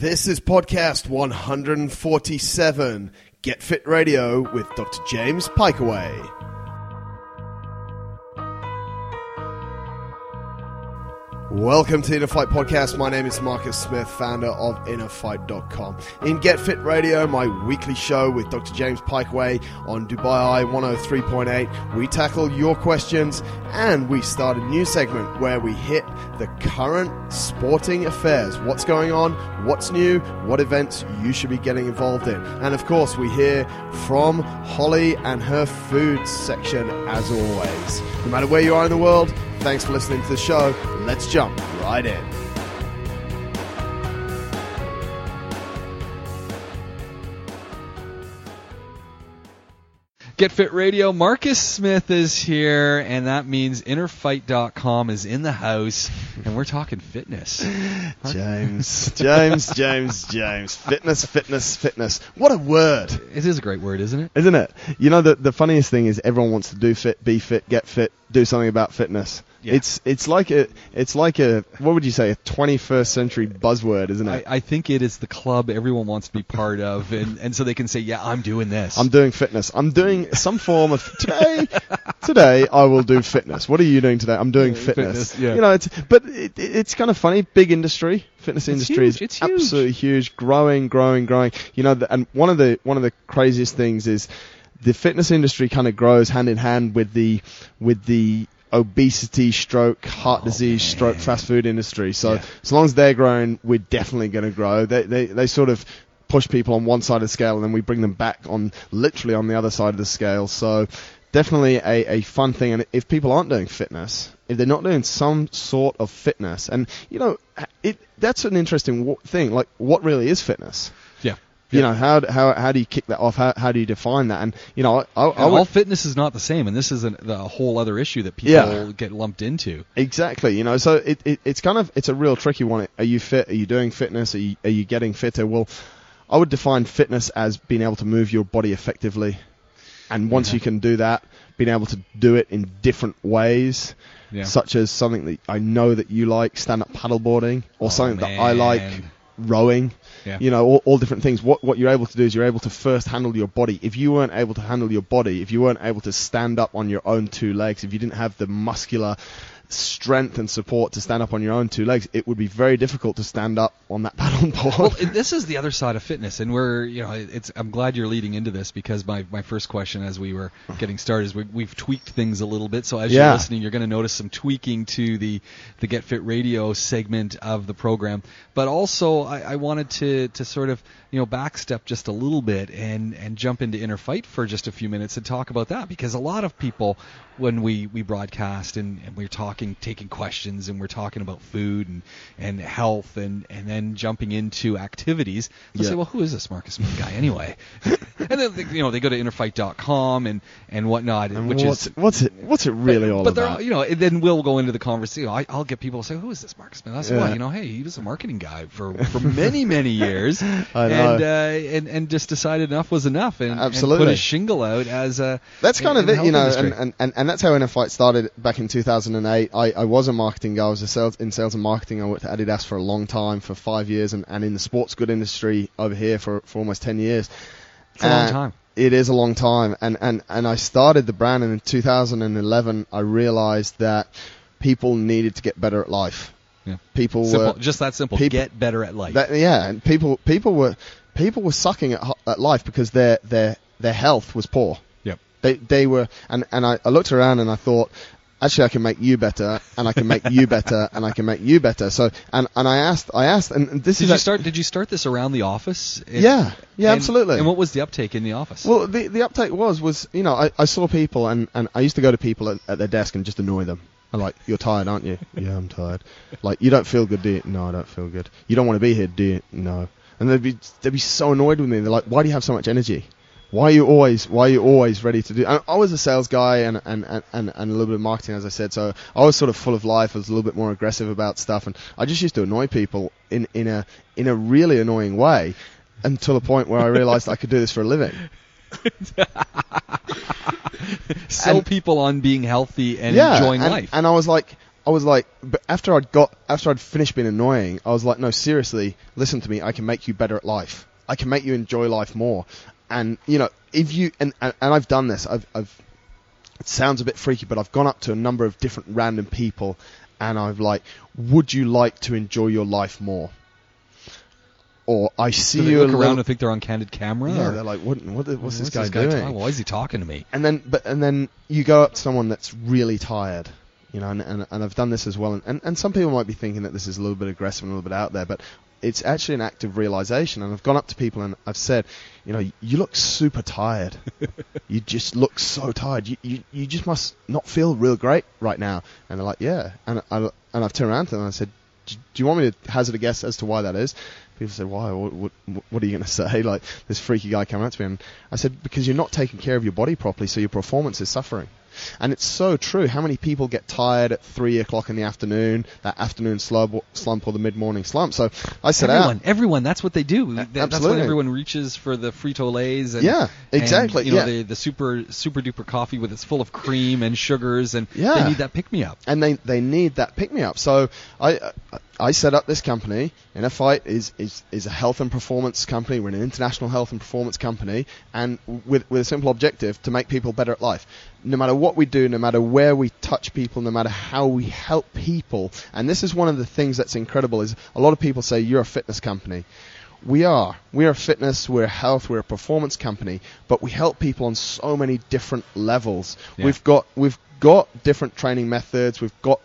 This is podcast 147 Get Fit Radio with Dr. James Pikeway. Welcome to Inner Fight Podcast. My name is Marcus Smith, founder of InnerFight.com. In Get Fit Radio, my weekly show with Dr. James Pikeway on Dubai Eye 103.8, we tackle your questions and we start a new segment where we hit the current sporting affairs. What's going on? What's new? What events you should be getting involved in? And of course, we hear from Holly and her food section as always. No matter where you are in the world, Thanks for listening to the show. Let's jump right in. Get Fit Radio, Marcus Smith is here, and that means InnerFight.com is in the house, and we're talking fitness. James, James, James, James. Fitness, fitness, fitness. What a word. It is a great word, isn't it? Isn't it? You know, the, the funniest thing is everyone wants to do fit, be fit, get fit, do something about fitness. Yeah. It's it's like a it's like a what would you say a 21st century buzzword, isn't it? I think it is the club everyone wants to be part of, and, and so they can say, yeah, I'm doing this. I'm doing fitness. I'm doing some form of today. today I will do fitness. What are you doing today? I'm doing Yeah, fitness. fitness, yeah. You know, it's but it, it- it's kind of funny. Big industry, fitness It's industry huge, is it's huge. absolutely huge, growing, growing, growing. You know, and one of the one of the craziest things is the fitness industry kind of grows hand in hand with the with the obesity stroke heart oh, disease stroke fast food industry. So Oh, Yeah. as long as they're growing we're definitely going to grow. They, they they sort of push people on one side of the scale and then we bring them back on literally on the other side of the scale. So definitely a, a fun thing. And if people aren't doing fitness if they're not doing some sort of fitness and you know it that's an interesting thing. Like what really is fitness. You know how how how do you kick that off how, how do you define that and you know i, I, would- all fitness is not the same, and this is a, the whole other issue that people Yeah. get lumped into. Exactly, you know, so it, it it's kind of it's a real tricky one. Are you fit? Are you doing fitness? Are you, are you getting fitter? Well, I would define fitness as being able to move your body effectively, and once Yeah. you can do that, being able to do it in different ways, Yeah. such as something that I know that you like, stand-up paddleboarding, or Oh, something that I like, rowing. Yeah. You know, all, all different things. What what you're able to do is you're able to first handle your body. If you weren't able to handle your body, if you weren't able to stand up on your own two legs, if you didn't have the muscular strength and support to stand up on your own two legs, it would be very difficult to stand up on that paddleboard. well, this is the other side of fitness, and we're you know it's. I'm glad you're leading into this because my, my first question as we were getting started is we, we've tweaked things a little bit. So as Yeah. you're listening, you're going to notice some tweaking to the the Get Fit Radio segment of the program. But also, I, I wanted to to sort of you know backstep just a little bit and and jump into inner fight for just a few minutes and talk about that because a lot of people when we we broadcast and, and we're talking taking questions and we're talking about food and and health and and then jumping into activities they'll Yeah. say well who is this Marcus Smith guy anyway and then they, you know they go to innerfight.com and and whatnot And which what's is what's it what's it really all but they're about? you know then we'll go into the conversation I, I'll get people to say who is this Marcus Smith I say Yeah. well you know hey he was a marketing guy for for many many years I know. And uh, and and just decided enough was enough and, and put Absolutely. a shingle out as a That's in- kind in of it, you know, and, and, and, and that's how Inner Fight started back in 2008. I, I was a marketing guy. I was a sales, in sales and marketing. I worked at Adidas for a long time, for five years, and, and in the sports good industry over here for, for almost 10 years. It's a long Uh, time. It is a long time, and, and, and I started the brand, and in 2011, I realized that people needed to get better at life. Yeah. People Simple, were just that simple. people- Get better at life. that, yeah, and people people were people were sucking at, at life because their their their health was poor. Yep. They they were, and and I, I looked around and I thought, actually, I can make you better, and I can make you better, and I can make you better. So, and and I asked, I asked, and this Did is you start? Did you start this around the office? Yeah, yeah, and- absolutely. And what was the uptake in the office? Well, the the uptake was was you know I, I saw people and, and I used to go to people at, at their desk and just annoy them. I'm like, you're tired, aren't you? yeah, I'm tired. Like, you don't feel good, do you? No, I don't feel good. You don't want to be here, do you? No. And they'd be they'd be so annoyed with me. They're like, why do you have so much energy? Why are you always why are you always ready to do? I, I was a sales guy and, and, and, and and a little bit of marketing, as I said. So I was sort of full of life. I was a little bit more aggressive about stuff, and I just used to annoy people in in a in a really annoying way. Until a point where I realised I could do this for a living. Sell and- people on being healthy and yeah, enjoying and, life. And I was like, I was like, but after I'd got, after I'd finished being annoying, I was like, no, seriously, listen to me. I can make you better at life. I can make you enjoy life more. And you know, if you and and, and I've done this. I've, I've it sounds a bit freaky, but I've gone up to a number of different random people, and I've like, would you like to enjoy your life more? Or I see you look a around little- and think they're on candid camera? yeah, or- they're like, what, what, what's this guy guy doing? talking- Why is he talking to me? and then but and then you go up to someone that's really tired you know and, and, and I've done this as well and, and, and some people might be thinking that this is a little bit aggressive and a little bit out there but it's actually an act of realization and I've gone up to people and I've said you know you look super tired you just look so tired you, you you just must not feel real great right now and they're like yeah and I, and I've turned around to them and I said do you want me to hazard a guess as to why that is people said why what, what, what are you going to say like this freaky guy coming up to me and I said because you're not taking care of your body properly so your performance is suffering and it's so true. How many people get tired at three o'clock in the afternoon, that afternoon slump, slump or the mid-morning slump? So I said, everyone, out, everyone, that's what they do. That- That's absolutely. when everyone reaches for the Frito Lays and Yeah, and, exactly, you know yeah. the the super super duper coffee with it's full of cream and sugars and Yeah. they need that pick me up. and they they need that pick me up. So I uh, I set up this company. Fight is is is a health and performance company. We're an international health and performance company, and with with a simple objective to make people better at life. No matter what we do, no matter where we touch people, no matter how we help people, and this is one of the things that's incredible. Is a lot of people say you're a fitness company. We are. We are fitness, we're health, we're a performance company, but we help people on so many different levels. Yeah. We've got we've got different training methods, we've got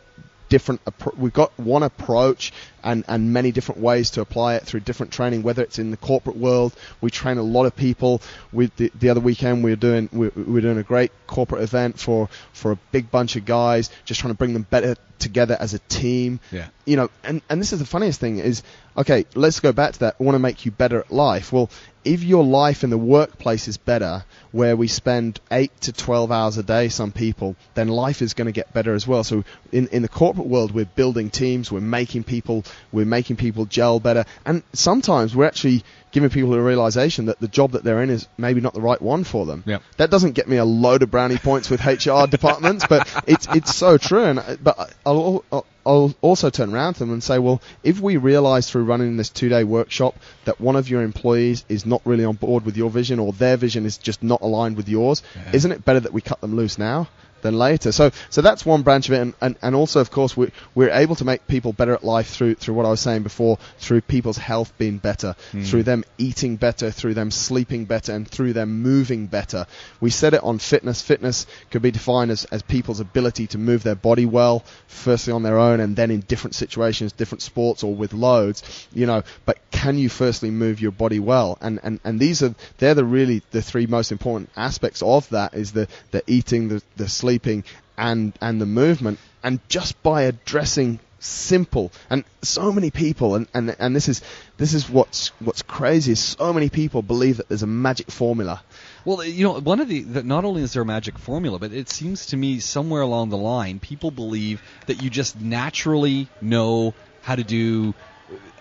different we've got one approach and, and many different ways to apply it through different training whether it's in the corporate world we train a lot of people we the, the other weekend we were doing we, we were doing a great corporate event for for a big bunch of guys just trying to bring them better together as a team Yeah. you know, and, and this is the funniest thing is, okay, let's go back to that. I want to make you better at life. Well, if your life in the workplace is better, where we spend eight to twelve hours a day, some people, then life is going to get better as well. So in in the corporate world, we're building teams, we're making people, we're making people gel better, and sometimes we're actually giving people a realization that the job that they're in is maybe not the right one for them. Yep. That doesn't get me a load of brownie points with HR departments, but it's it's so true. And uh, but I'll, I'll uh, I'll also turn around to them and say, well, if we realize through running this two day workshop that one of your employees is not really on board with your vision or their vision is just not aligned with yours, Yeah. isn't it better that we cut them loose now? Than later, so so that's one branch of it, and, and, and also of course we we're able to make people better at life through through what I was saying before, through people's health being better, hmm. through them eating better, through them sleeping better, and through them moving better. We said it on fitness. Fitness could be defined as, as people's ability to move their body well, firstly on their own, and then in different situations, different sports, or with loads. You know, but can you firstly move your body well? And and, and these are they're the really the three most important aspects of that is the the eating, the the sleeping, and and the movement. And just by addressing simple and so many people and, and and this is this is what's what's crazy is so many people believe that there's a magic formula Well, you know, one of the, the not only is there a magic formula, but it seems to me somewhere along the line, people believe that you just naturally know how to do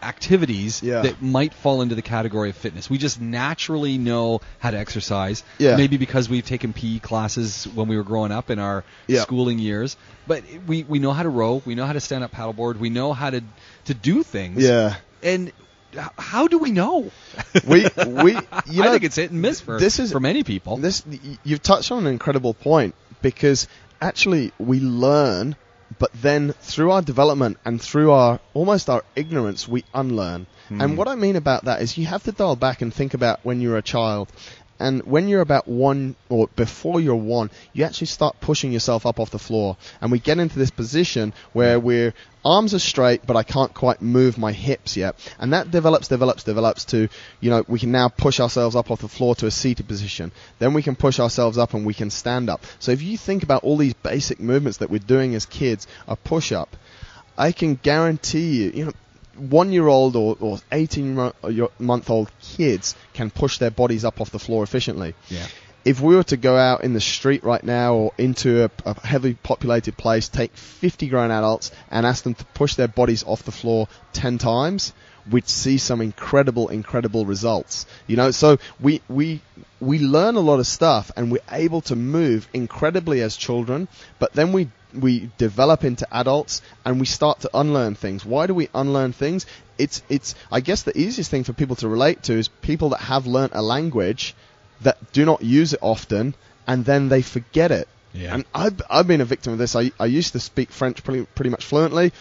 activities Yeah. that might fall into the category of fitness. We just naturally know how to exercise. Yeah. Maybe because we've taken PE classes when we were growing up in our Yeah. schooling years. But we, we know how to row, we know how to stand up paddleboard, we know how to to do things. yeah And how do we know? we we you know I think it's hit and miss for this is- for many people. This you've touched on an incredible point because actually we learn, but then through our development and through our almost our ignorance, we unlearn. And hmm. what I mean about that is you have to dial back and think about when you're a child. And when you're about one, or before you're one, you actually start pushing yourself up off the floor. And we get into this position where we're arms are straight, but I can't quite move my hips yet. And that develops, develops, develops to, you know, we can now push ourselves up off the floor to a seated position. Then we can push ourselves up and we can stand up. So if you think about all these basic movements that we're doing as kids, a push up, I can guarantee you, you know, one year old or, or 18 month old kids can push their bodies up off the floor efficiently. Yeah. If we were to go out in the street right now or into a, a heavily populated place, take 50 grown adults and ask them to push their bodies off the floor 10 times, we'd see some incredible, incredible results. You know, so we we we learn a lot of stuff and we're able to move incredibly as children, but then we we develop into adults and we start to unlearn things. Why do we unlearn things? It's it's I guess the easiest thing for people to relate to is people that have learnt a language that do not use it often and then they forget it. Yeah. And I've, I've been a victim of this. I, I used to speak French pretty, pretty much fluently.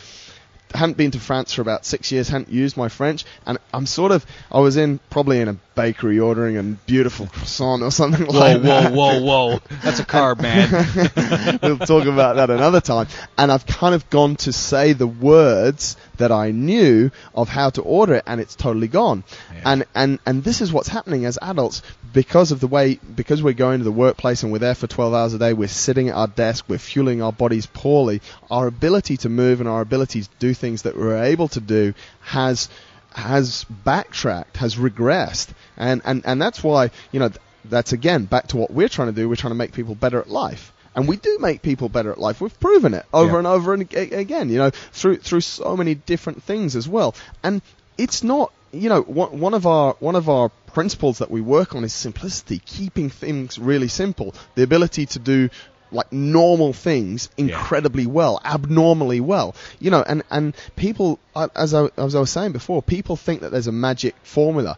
Hadn't been to France for about six years, hadn't used my French, and I'm sort of, I was in, probably in a bakery ordering a beautiful croissant or something Whoa, like that. whoa, whoa, whoa! That's a carb, man. we'll talk about that another time. And I've kind of gone to say the words that I knew of how to order it, and it's totally gone. Yeah. And and and this is what's happening as adults because of the way because we're going to the workplace and we're there for 12 hours a day. We're sitting at our desk. We're fueling our bodies poorly. Our ability to move and our ability to do things that we're able to do has has backtracked, has regressed, and and and that's why you know that's again back to what we're trying to do. We're trying to make people better at life. And we do make people better at life. We've proven it over Yeah. and over and again, you know, through through so many different things as well. And it's not, you know, one, one of our one of our principles that we work on is simplicity, keeping things really simple. The ability to do like normal things incredibly well, abnormally well. You know, and and people, uh, as I, as I was saying before, people think that there's a magic formula.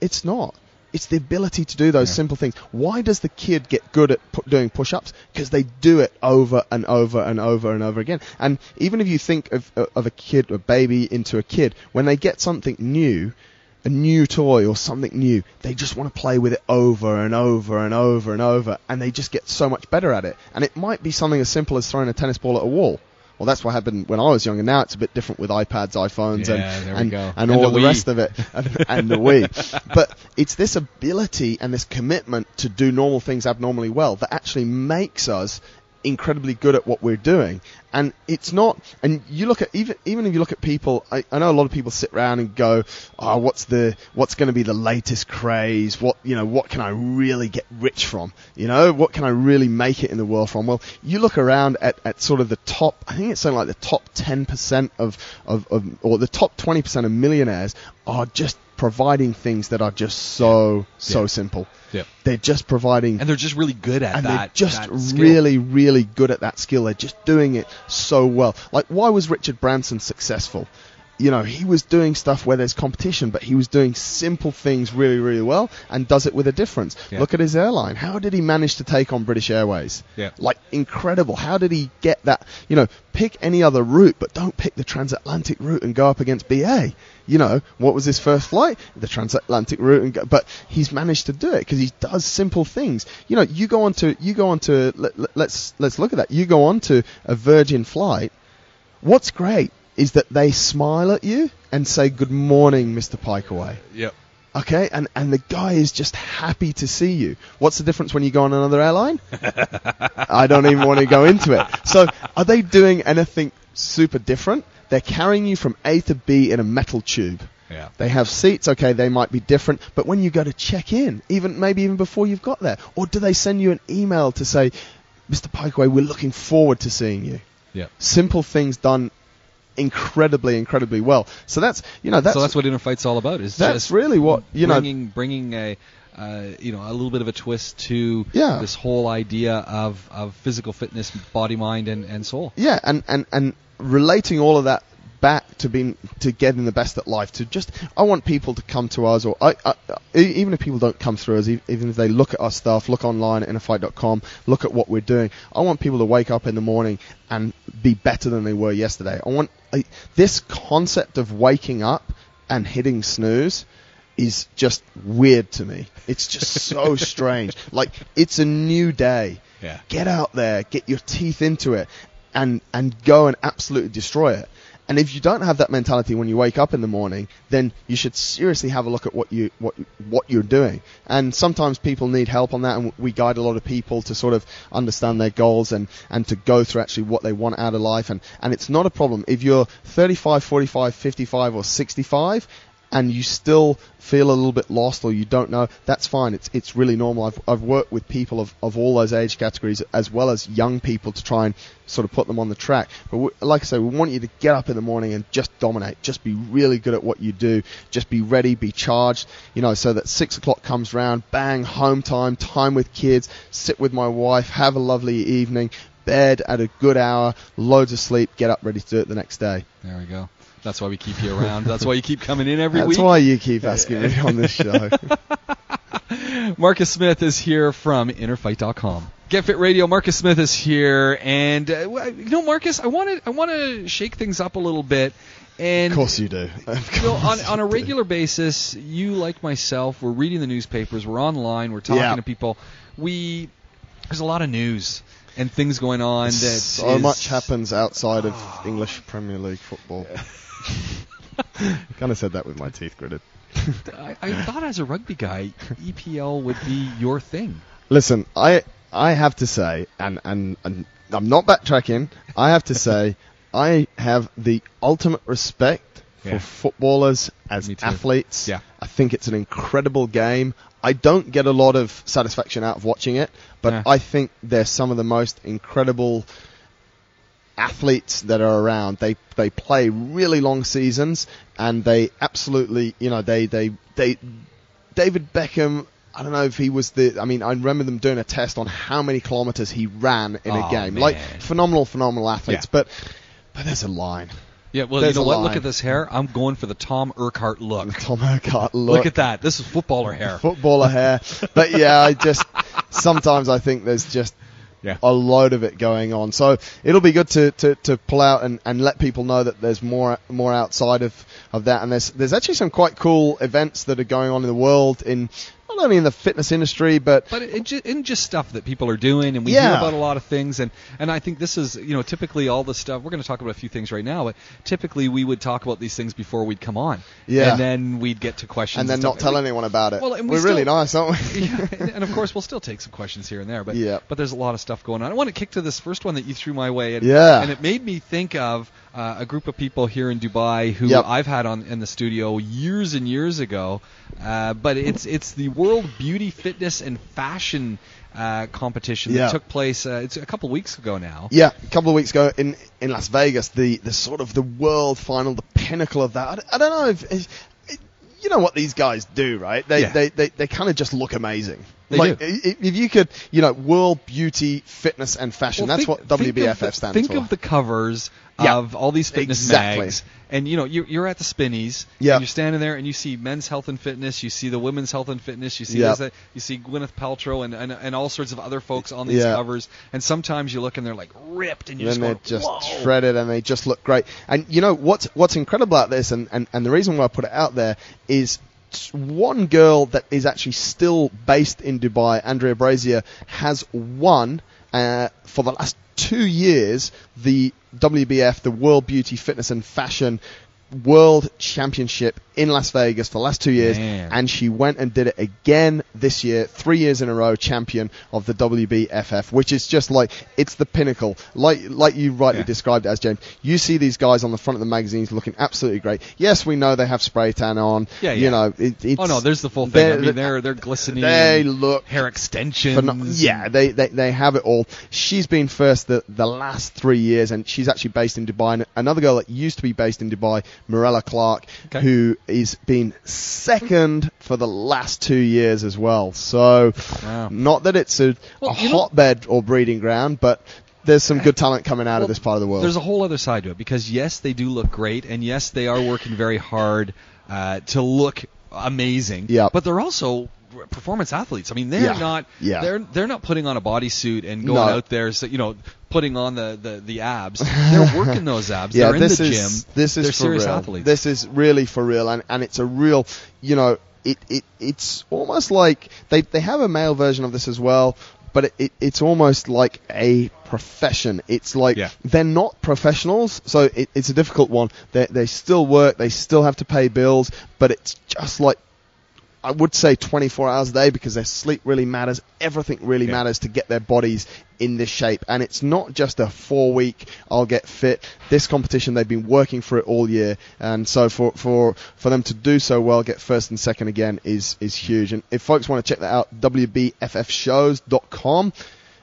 It's not. It's the ability to do those Yeah. simple things. Why does the kid get good at pu- doing push-ups? Because they do it over and over and over and over again. And even if you think of of a kid, a baby, into a kid, when they get something new, a new toy or something new, they just want to play with it over and over and over and over, and they just get so much better at it. And it might be something as simple as throwing a tennis ball at a wall. Well, that's what happened when I was younger. Now it's a bit different with iPads, iPhones, Yeah, and and, and, And all the the, rest of it, and, and the Wii. But it's this ability and this commitment to do normal things abnormally well that actually makes us incredibly good at what we're doing. And it's not, and you look at, even, even if you look at people, I, I know a lot of people sit around and go, oh, what's the, what's going to be the latest craze? What, you know, what can I really get rich from? You know, what can I really make it in the world from? Well, you look around at, at sort of the top, I think it's something like the top 10% of, of, of, or the top 20% of millionaires are just providing things that are just so, so Yeah. simple. Yeah. They're just providing and they're just really good at and that. they're just really, really good at that skill. They're just doing it so well. Like, why was Richard Branson successful? You know, he was doing stuff where there's competition, but he was doing simple things really, really well and does it with a difference. Yeah. Look at his airline. How did he manage to take on British Airways? Yeah. Like, incredible. How did he get that? You know, pick any other route, but don't pick the transatlantic route and go up against BA. You know, what was his first flight? The transatlantic route, and go, but he's managed to do it because he does simple things. You know, you go on to you go on to let, let- let's let's look at that. You go on to a Virgin flight. What's great is that they smile at you and say good morning, Mr. Pikeaway. Yep. Okay, and and the guy is just happy to see you. What's the difference when you go on another airline? I don't even want to go into it. So, are they doing anything super different? They're carrying you from A to B in a metal tube. Yeah. They have seats, okay, they might be different, but when you go to check in, even maybe even before you've got there, or do they send you an email to say, Mr. Pikeway, we're looking forward to seeing you? Yeah. Simple things done incredibly, incredibly well. So that's you know that's so that's what Inner Fight's all about. Is that's really what you know. bringing bringing a uh, you know a little bit of a twist to Yeah. this whole idea of, of physical fitness, body, mind, and, and soul. Yeah, and, and, and relating all of that back to being to getting the best at life. To just, I want people to come to us, or I, I, even if people don't come through us, even if they look at our stuff, look online at innerfight.com, look at what we're doing. I want people to wake up in the morning and be better than they were yesterday. I want I, this concept of waking up and hitting snooze is just weird to me. It's just so strange. Like it's a new day. Yeah. Get out there, get your teeth into it, and and go and absolutely destroy it. And if you don't have that mentality when you wake up in the morning, then you should seriously have a look at what you what what you're doing. And sometimes people need help on that, and we guide a lot of people to sort of understand their goals and and to go through actually what they want out of life. And and it's not a problem if you're 35, 45, 55, or 65 and you still feel a little bit lost or you don't know, that's fine. It's it's really normal. I've I've worked with people of, of all those age categories as well as young people to try and sort of put them on the track. But we, like I say, we want you to get up in the morning and just dominate. Just be really good at what you do. Just be ready, be charged. You know, so that six o'clock comes round, bang, home time, time with kids, sit with my wife, have a lovely evening, bed at a good hour, loads of sleep, get up ready to do it the next day. There we go. That's why we keep you around. That's why you keep coming in every That's week. That's why you keep asking me on this show. Marcus Smith is here from InnerFight.com. Get Fit Radio. Marcus Smith is here, and uh, you know, Marcus, I want to I want to shake things up a little bit. And of course you do. Of you know, on, on a you do. regular basis, you like myself, we're reading the newspapers, we're online, we're talking Yeah. to people. We there's a lot of news and things going on that so is- much happens outside of English Premier League football. kind of said that with my teeth gritted. I, I thought as a rugby guy, EPL would be your thing. Listen, I I have to say, and, and, and I'm not backtracking. I have to say, I have the ultimate respect Yeah. for footballers as athletes. Yeah. I think it's an incredible game. I don't get a lot of satisfaction out of watching it, but Yeah. I think they're some of the most incredible athletes that are around. They they play really long seasons, and they absolutely, you know, they they they David Beckham. I don't know if he was the. I mean, I remember them doing a test on how many kilometers he ran in Oh, a game. man. Like phenomenal, phenomenal athletes. Yeah. But but there's a line. Yeah, well, There's you know what? Look at this hair. I'm going for the Tom Urquhart look. Tom Urquhart look. Look at that. This is footballer hair. footballer hair. But yeah, I just sometimes I think there's just Yeah. a load of it going on. So it'll be good to, to, to pull out and, and let people know that there's more more outside of, of that. And there's there's actually some quite cool events that are going on in the world in not only in the fitness industry but But ju- in just stuff that people are doing, and we hear about a lot of things, and, and I think this is, you know, typically all the stuff, we're going to talk about a few things right now, but typically we would talk about these things before we'd come on. Yeah. And then we'd get to questions. and then stuff. not tell anyone about it. Well, and we We're really nice, aren't we? yeah, and, and of course we'll still take some questions here and there, but Yeah. but there's a lot of stuff going on. I want to kick to this first one that you threw my way, and, Yeah. and it made me think of uh, a group of people here in Dubai who Yep. I've had on in the studio years and years ago, uh, but it's it's the World Beauty, Fitness, and Fashion uh, competition Yeah. that took place. Uh, it's a couple of weeks ago now. Yeah, a couple of weeks ago in, in Las Vegas, the, the sort of the world final, the pinnacle of that. I, I don't know if, if you know what these guys do, right? They Yeah. they, they, they kind of just look amazing. They like do. if you could, you know, world beauty, fitness, and fashion. Well, that's think- what think WBFF the- stands think for. Think of the covers Yeah. of all these fitness Exactly. mags, and you know you're, you're at the Spinneys, Yeah. and you're standing there, and you see men's health and fitness, you see the women's health and fitness, you see this, you see Gwyneth Paltrow and, and and all sorts of other folks on these Yeah. covers, and sometimes you look and they're like ripped, and you then they're just just Whoa. shredded and they just look great. And you know what's what's incredible about this, and, and, and the reason why I put it out there is one girl that is actually still based in Dubai, Andrea Brazier, has won uh, for the last two years the WBF, the World Beauty Fitness and Fashion World Championship in Las Vegas for the last two years, Man. and she went and did it again this year, three years in a row, champion of the WBFF, which is just like it's the pinnacle. Like like you rightly Yeah. described it as James. You see these guys on the front of the magazines looking absolutely great. Yes, we know they have spray tan on. Yeah, You know, it, it's Oh no, there's the full thing. they're- I mean, they're they're glistening. they look hair extensions. Phenom- yeah, they, they they have it all. She's been first the the last three years, and she's actually based in Dubai. And another girl that used to be based in Dubai, Morella Clark, Okay. who is been second for the last two years as well. So, Wow. not that it's a, Well, a you know- hotbed or breeding ground, but there's some good talent coming out Well, of this part of the world. There's a whole other side to it because yes, they do look great, and yes, they are working very hard uh, to look amazing. Yeah. But they're also performance athletes. I mean, they're Yeah. not. Yeah. They're they're not putting on a bodysuit and going No. out there, so, you know, putting on the, the, the abs. They're working those abs. yeah, they're in this the is gym. this is they're for serious real. athletes. This is really for real, and, and it's a real, you know, it, it it's almost like they they have a male version of this as well, but it, it it's almost like a profession. It's like Yeah. they're not professionals, so it, it's a difficult one. They they still work, they still have to pay bills, but it's just like I would say 24 hours a day because their sleep really matters. Everything really Yeah. matters to get their bodies in this shape. And it's not just a four week, I'll get fit. This competition, they've been working for it all year. And so for, for, for them to do so well, get first and second again is, is huge. And if folks want to check that out, WBFFshows.com,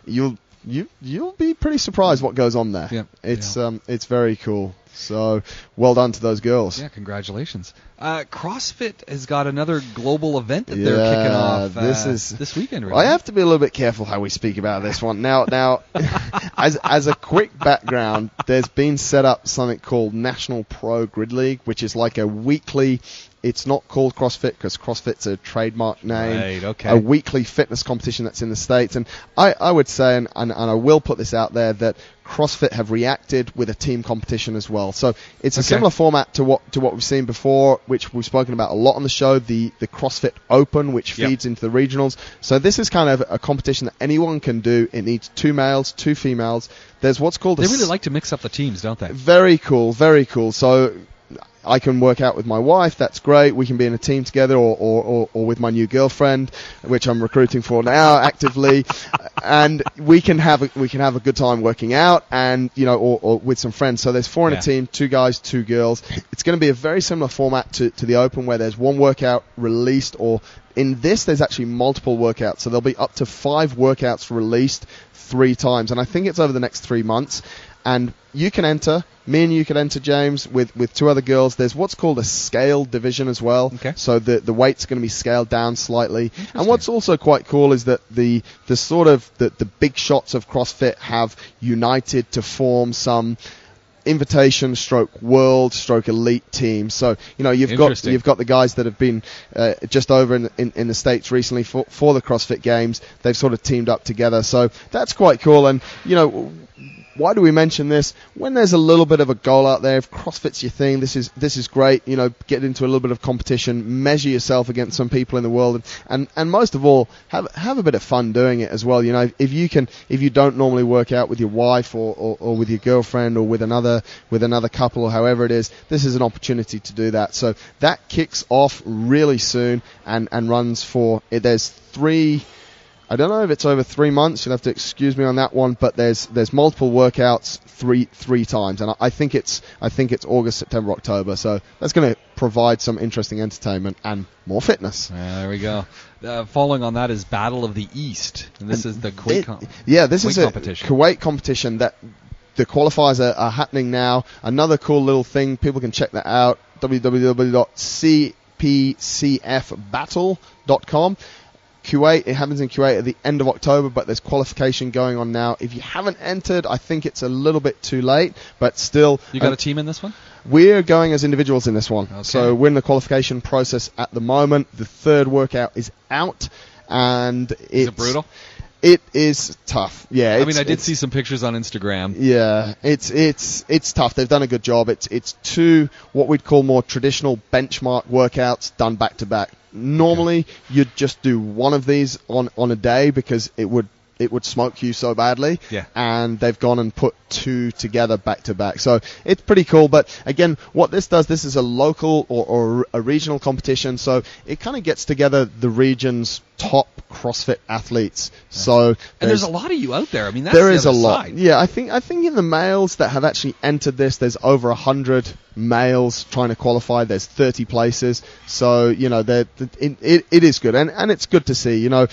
you'll, you, you'll be pretty surprised what goes on there. Yeah. It's, Yeah. um, it's very cool. So well done to those girls. Yeah, congratulations. Uh, CrossFit has got another global event that Yeah, they're kicking off this uh, is- this weekend. Really. I have to be a little bit careful how we speak about this one. Now, now, as as a quick background, there's been set up something called National Pro Grid League, which is like a weekly. It's not called CrossFit because CrossFit's a trademark name. Right, okay. A weekly fitness competition that's in the states, and I, I would say, and, and, and I will put this out there that CrossFit have reacted with a team competition as well. So it's a Okay. similar format to what to what we've seen before, which we've spoken about a lot on the show. The the CrossFit Open, which Yep. feeds into the regionals. So this is kind of a competition that anyone can do. It needs two males, two females. There's what's called They really like to mix up the teams, don't they? very cool, very cool. So I can work out with my wife. That's great. We can be in a team together, or, or, or, or with my new girlfriend, which I'm recruiting for now actively, and we can have a, we can have a good time working out, and you know, or, or with some friends. So there's four in Yeah. a team, two guys, two girls. It's going to be a very similar format to, to the Open, where there's one workout released, or in this there's actually multiple workouts. So there'll be up to five workouts released three times, and I think it's over the next three months. And you can enter. Me and you can enter, James, with, with two other girls. There's what's called a scaled division as well. Okay. So the the weight's going to be scaled down slightly. And what's also quite cool is that the the sort of the, the big shots of CrossFit have united to form some invitation stroke world stroke elite team so you know you've got you've got the guys that have been uh, just over in, in in the states recently for for the CrossFit games they've sort of teamed up together so that's quite cool and you know why do we mention this? When there's a little bit of a goal out there, if CrossFit's your thing, this is this is great. You know, get into a little bit of competition, measure yourself against some people in the world, and and, and most of all, have have a bit of fun doing it as well. You know, if you can, if you don't normally work out with your wife or, or, or with your girlfriend or with another with another couple or however it is, this is an opportunity to do that. So that kicks off really soon and and runs for. There's three. I don't know if it's over three months. You'll have to excuse me on that one, but there's there's multiple workouts three three times, and I, I think it's I think it's August, September, October. So that's going to provide some interesting entertainment and more fitness. Uh, there we go. Uh, following on that is Battle of the East, and this is the Kuwait. It- com- yeah, this Kuwait is a competition. Kuwait competition that the qualifiers are, are happening now. Another cool little thing, people can check that out. www.cpcfbattle.com. Kuwait, it happens in Kuwait at the end of October, but there's qualification going on now. If you haven't entered, I think it's a little bit too late, but still, You got uh, a team in this one? we're going as individuals in this one. Okay. So we're in the qualification process at the moment. The third workout is out, and it's Is it brutal? It is tough. Yeah, I mean, I did see some pictures on Instagram. yeah, it's it's it's tough. They've done a good job. It's it's two what we'd call more traditional benchmark workouts done back to back. Normally, you'd just do one of these on on a day because it would it would smoke you so badly. Yeah. And they've gone and put two together back to back. So it's pretty cool. But again, what this does, this is a local or, or a regional competition. So it kind of gets together the region's top CrossFit athletes. So And there's a lot of you out there. I mean, that's there the is a lot. side. Yeah, I think I think in the males that have actually entered this, there's over a hundred males trying to qualify. There's 30 places, so you know, it, it is good, and and it's good to see. You know,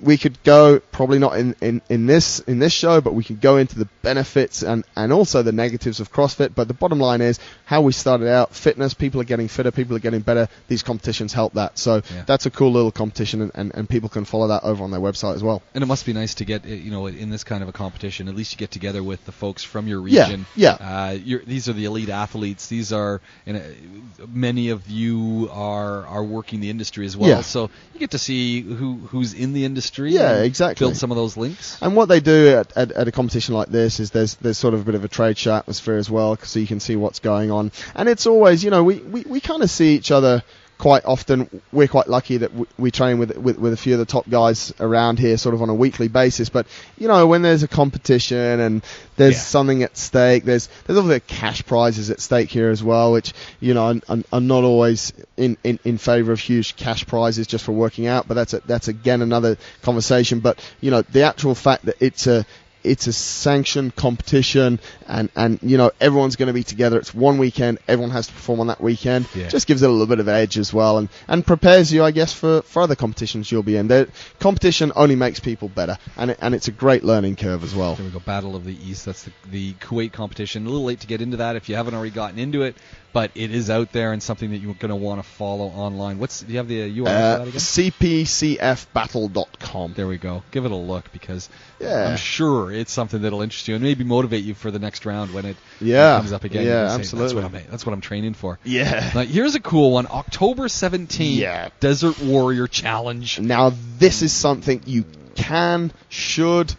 we could go probably not in, in, in this in this show, but we could go into the benefits and, and also the negatives of CrossFit. But the bottom line is how we started out: fitness. People are getting fitter. People are getting better. These competitions help that. So Yeah. that's a cool little competition, and, and, and people can follow that over on their website as well. And it must be nice to get, uh, you know, in this kind of a competition. At least you get together with the folks from your region. yeah. Uh, you're, these are the elite athletes. These are, and uh, many of you are are working the industry as well. Yeah. So you get to see who who's in the industry. Yeah, and exactly. Build some of those links. And what they do at, at, at a competition like this is there's there's sort of a bit of a trade show atmosphere as well, so you can see what's going on. And it's always, you know, we, we, we kind of see each other quite often we're quite lucky that we train with, with with a few of the top guys around here, sort of on a weekly basis. But you know, when there's a competition and there's Yeah. something at stake, there's there's obviously cash prizes at stake here as well, which you know I'm, I'm, I'm not always in, in, in favour of huge cash prizes just for working out. But that's a, that's again another conversation. But you know, the actual fact that it's a it's a sanctioned competition and, and you know everyone's going to be together it's one weekend everyone has to perform on that weekend Yeah. just gives it a little bit of edge as well and, and prepares you I guess for, for other competitions you'll be in the competition only makes people better and, it, and it's a great learning curve as well There we go. Battle of the East. That's the, the Kuwait competition. A little late to get into that if you haven't already gotten into it, but it is out there and something that you're going to want to follow online. What's do you have the URL uh, again? cpcfbattle.com There we go. Give it a look because Yeah. I'm sure it's something that'll interest you and maybe motivate you for the next round when it Yeah. comes up again. Yeah, say, absolutely. That's what, I'm, that's what I'm training for. yeah Now, here's a cool one. October 17th, Yeah. Desert Warrior Challenge. Now, this is something you can, should,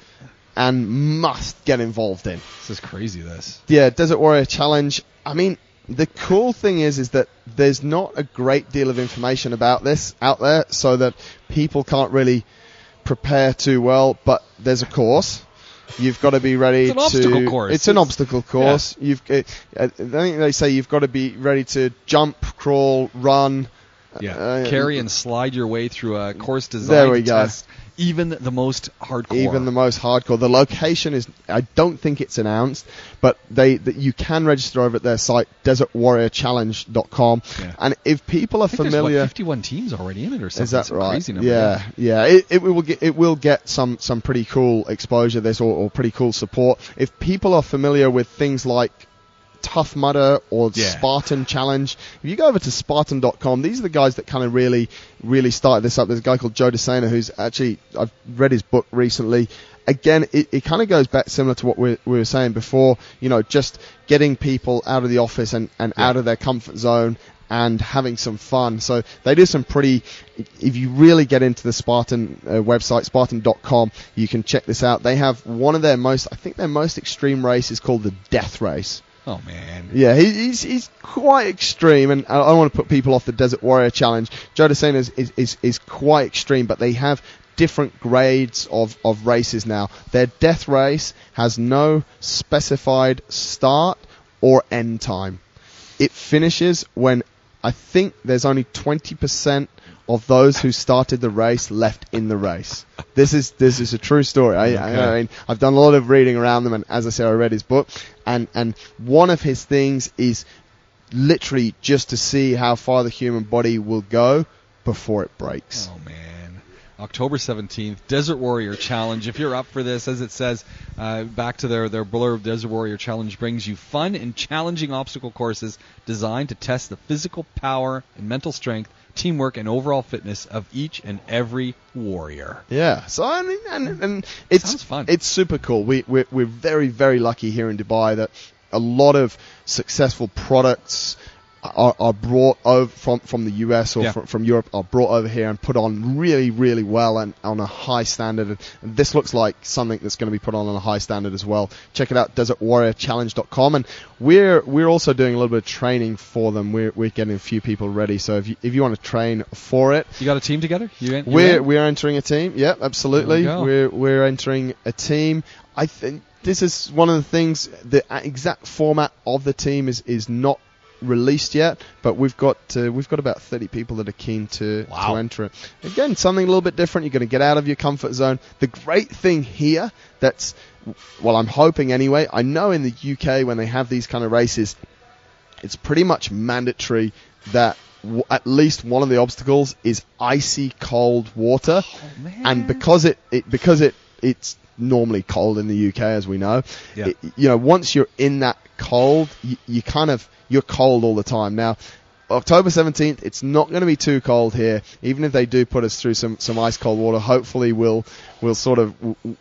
and must get involved in. This is crazy. This. Yeah, Desert Warrior Challenge. I mean, the cool thing is, is that there's not a great deal of information about this out there, so that people can't really prepare too well. But there's a course. You've got to be ready It's an to. obstacle course. It's an obstacle course. You've. uh, I think they say you've got to be ready to jump, crawl, run. Yeah. uh, Carry and slide your way through a course design There we go. test even the most hardcore. even the most hardcore. The location is, I don't think it's announced, but they that you can register over at their site, desertwarriorchallenge.com. Yeah. And if people are there's, familiar, what, 51 teams already in it or something. is that Some right? Crazy number. yeah, yeah. It, it will get it will get some some pretty cool exposure. There's or, or pretty cool support. If people are familiar with things like Tough Mudder or Yeah. Spartan Challenge. If you go over to Spartan.com, these are the guys that kind of really, really started this up. There's a guy called Joe DeSena who's actually, I've read his book recently. Again, it, it kind of goes back similar to what we, we were saying before, you know, just getting people out of the office and, and Yeah. out of their comfort zone and having some fun. So they do some pretty, if you really get into the Spartan uh, website, Spartan.com, you can check this out. They have one of their most, I think their most extreme race is called the Death Race. Oh man. Yeah, he, he's he's quite extreme, and I, don't want to put people off the Desert Warrior Challenge. Joe is, is, is, is quite extreme, but they have different grades of, of races now. Their death race has no specified start or end time. It finishes when I think there's only 20% of those who started the race left in the race. This is this is a true story. I, I, Okay. I mean, I've done a lot of reading around them, and as I said, I read his book, and and one of his things is literally just to see how far the human body will go before it breaks. Oh man. October 17th, Desert Warrior Challenge. If you're up for this, as it says, uh, back to their, their blurb, Desert Warrior Challenge brings you fun and challenging obstacle courses designed to test the physical power and mental strength, teamwork, and overall fitness of each and every warrior. Yeah. So I mean, and, and it's Sounds fun. it's super cool. We we're, we're very very lucky here in Dubai that a lot of successful products are, are brought over from from the US or Yeah. from, from Europe are brought over here and put on really really well and on a high standard. And this looks like something that's going to be put on on a high standard as well. Check it out, desertwarriorchallenge.com, and we're we're also doing a little bit of training for them. We're we're getting a few people ready. So if you if you want to train for it, You got a team together? You we're in? we're entering a team. Yep, absolutely. We we're, we're entering a team. I think this is one of the things. The exact format of the team is is not released yet, but we've got uh, we've got about 30 people that are keen to Wow. to enter it. Again, something a little bit different. You're going to get out of your comfort zone. The great thing here that's well, I'm hoping anyway. I know in the UK when they have these kind of races, it's pretty much mandatory that w- at least one of the obstacles is icy cold water, Oh, man. and because it, it because it it's normally cold in the UK as we know, Yeah. it, you know once you're in that cold, you, you kind of you're cold all the time. Now, October 17th, it's not going to be too cold here. Even if they do put us through some, some ice cold water, hopefully we'll we'll sort of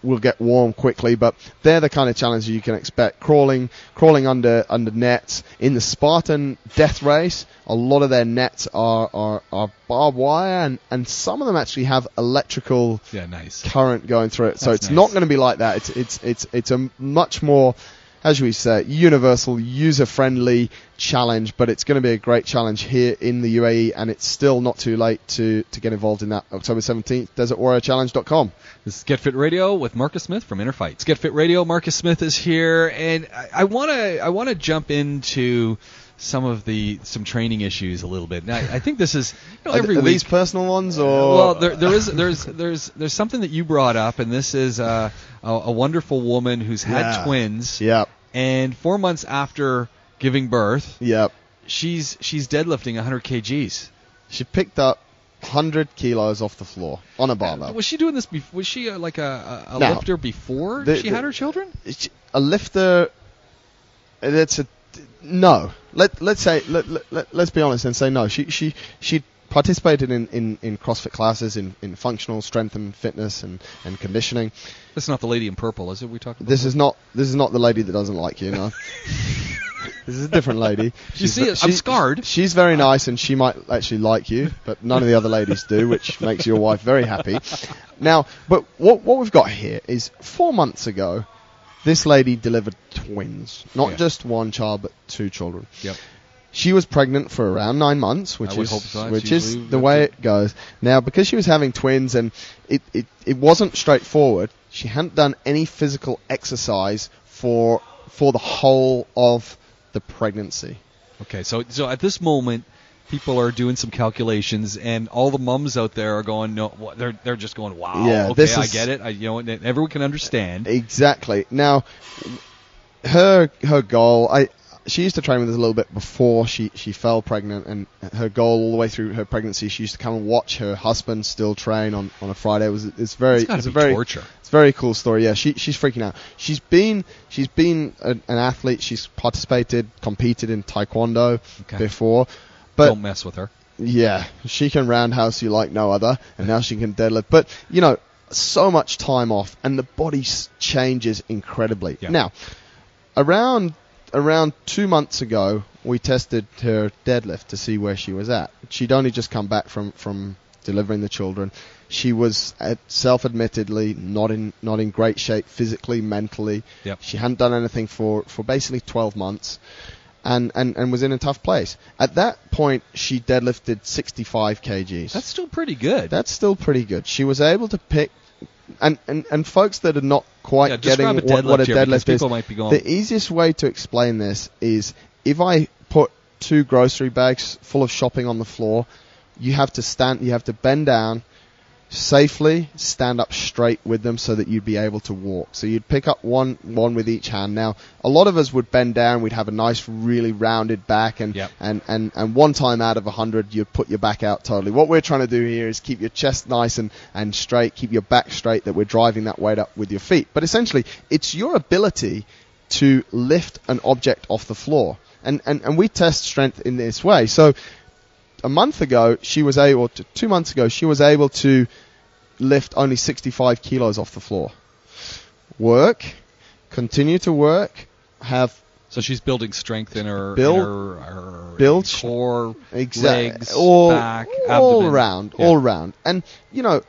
we'll get warm quickly. But they're the kind of challenges you can expect. Crawling crawling under under nets in the Spartan Death Race. A lot of their nets are are, are barbed wire, and, and some of them actually have electrical yeah, nice. current going through it. So That's it's nice. not going to be like that. It's it's it's it's a much more should we say, universal, user-friendly challenge. But it's going to be a great challenge here in the UAE, and it's still not too late to to get involved in that. October 17th, DesertWarriorChallenge.com. This is Get Fit Radio with Marcus Smith from Inner Fights. Get Fit Radio, Marcus Smith is here, and I want to I want to jump into some of the some training issues a little bit. Now, I think this is you know, every are week. these personal ones or? well, there, there is there's there's there's something that you brought up, and this is uh, a, a wonderful woman who's had Yeah. twins, Yep. and four months after giving birth, Yep. she's she's deadlifting 100 kgs. She picked up 100 kilos off the floor on a barbell. Was she doing this? Bef- was she uh, like a, a, a No. lifter before The- she the- had her children? A lifter. It's a no. Let let's say let, let, let let's be honest and say no. She she she participated in, in, in CrossFit classes in, in functional strength and fitness and, and conditioning. This is not the lady in purple, is it? We talked about This is not this is not the lady that doesn't like you, no. this is a different lady. You see it? I'm scarred. She's very nice and she might actually like you, but none of the other ladies do, which makes your wife very happy. Now, but what what we've got here is four months ago, this lady delivered twins, not Yeah. just one child but two children. Yep. She was pregnant for around nine months, which is so. Which is the that's way it. it goes. Now, because she was having twins and it, it, it wasn't straightforward, she hadn't done any physical exercise for for the whole of the pregnancy. Okay, so so at this moment, people are doing some calculations, and all the mums out there are going, no, they're they're just going, wow, Yeah, okay, this I get it, I, you know, everyone can understand. Exactly. Now, her her goal. I she used to train with us a little bit before she she fell pregnant, and her goal all the way through her pregnancy, she used to come and watch her husband still train on, on a Friday. It was it's very It's it's a very torture. it's a very cool story. Yeah, she she's freaking out. She's been she's been an, an athlete. She's participated, competed in taekwondo Okay. before, but Don't mess with her. yeah, she can roundhouse you like no other, and now she can deadlift. But you know, so much time off, and the body changes incredibly. Yeah. Now, around around two months ago, we tested her deadlift to see where she was at. She'd only just come back from from delivering the children. She was self-admittedly not in not in great shape physically, mentally. Yep. She hadn't done anything for for basically 12 months and, and, and was in a tough place. At that point, she deadlifted 65 kgs. That's still pretty good. That's still pretty good. She was able to pick, and, and, and folks that are not quite Yeah, getting what, what a deadlift here, deadlift is, might be going- the easiest way to explain this is if I put two grocery bags full of shopping on the floor, you have to stand, you have to bend down, safely stand up straight with them so that you'd be able to walk. So you'd pick up one one with each hand. Now, a lot of us would bend down, we'd have a nice really rounded back and Yep. and, and, and one time out of a hundred you'd put your back out totally. What we're trying to do here is keep your chest nice and, and straight, keep your back straight that we're driving that weight up with your feet. But essentially it's your ability to lift an object off the floor. And, and, and we test strength in this way. So a month ago, she was able to, two months ago, she was able to lift only 65 kilos off the floor. Work, continue to work, have so she's building strength in her, Build- in her, her build- core, exactly legs, all, back, all abdomen. round, Yeah. all round. And you know,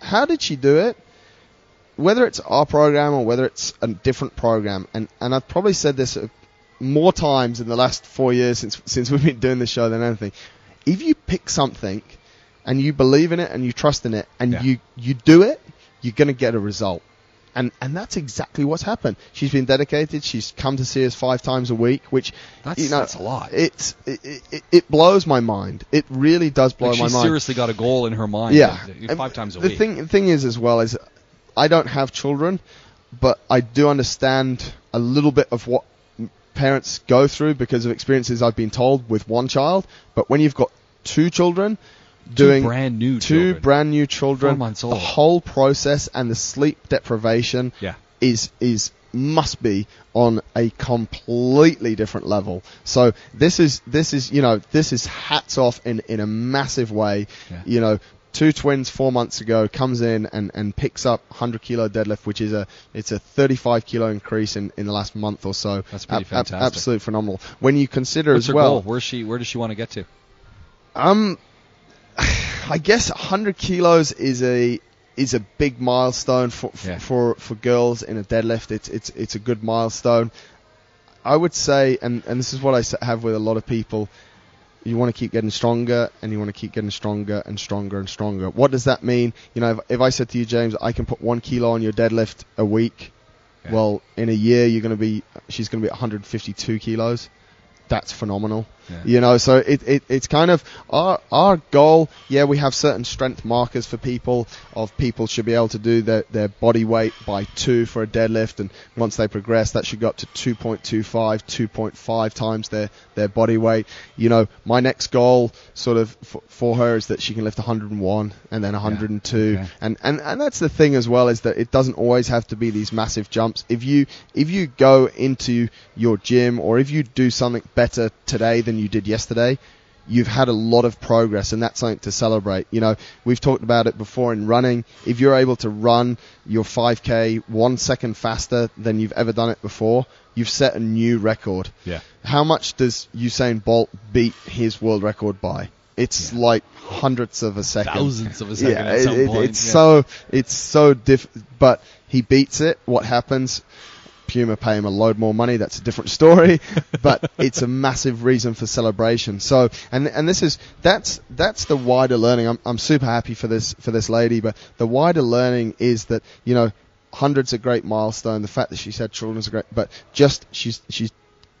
how did she do it? Whether it's our program or whether it's a different program, and and I've probably said this uh, more times in the last four years since since we've been doing this show than anything. If you pick something and you believe in it and you trust in it and Yeah. you you do it, you're gonna get a result. And and that's exactly what's happened. She's been dedicated. She's come to see us five times a week, which That's- you know, that's a lot. It's it, it, it blows my mind. It really does blow Like my she's mind. seriously got a goal in her mind. Yeah, uh, And five times a the week. thing the thing is as well is I don't have children, but I do understand a little bit of what parents go through because of experiences I've been told with one child. But when you've got two children, doing brand new two children. brand new children, the whole process and the sleep deprivation yeah. is is must be on a completely different level. So this is this is you know this is hats off in in a massive way. Yeah. You know, two twins four months ago comes in and and picks up 100 kilo deadlift, which is a it's a 35 kilo increase in in the last month or so. That's pretty Ab- ab- fantastic. absolutely phenomenal. When you consider What's as well, goal? Where's she? Where does she want to get to? um, I guess 100 kilos is a is a big milestone for for, Yeah. for for girls in a deadlift. It's it's it's a good milestone. I would say, and, and this is what I have with a lot of people, you want to keep getting stronger and you want to keep getting stronger and stronger and stronger. What does that mean? You know, if, if I said to you, James, I can put one kilo on your deadlift a week, well, in a year, you're going to be, she's going to be 152 kilos. That's phenomenal. Yeah. You know, so it, it it's kind of our our goal. Yeah, we have certain strength markers for people. Of people should be able to do their, their body weight by two for a deadlift, and once they progress, that should go up to 2.25, 2.5 times their their body weight. You know, my next goal, sort of for, for her, is that she can lift 101 and then 102, Okay. and and and that's the thing as well is that it doesn't always have to be these massive jumps. If you if you go into your gym or if you do something better today than you did yesterday, you've had a lot of progress and that's something to celebrate. You know, we've talked about it before in running. If you're able to run your 5k one second faster than you've ever done it before, you've set a new record. Yeah. How much does Usain Bolt beat his world record by? It's Yeah. like hundredths of a second Thousands of a second yeah, at some it- it's yeah. so it's so diff. But he beats it. What happens? Puma pay him a load more money. That's a different story. but it's a massive reason for celebration. So and and this is that's that's the wider learning. I'm I'm super happy for this for this lady. But the wider learning is that you know. Hundreds a great milestone. The fact that she's had children is great, but just she's she's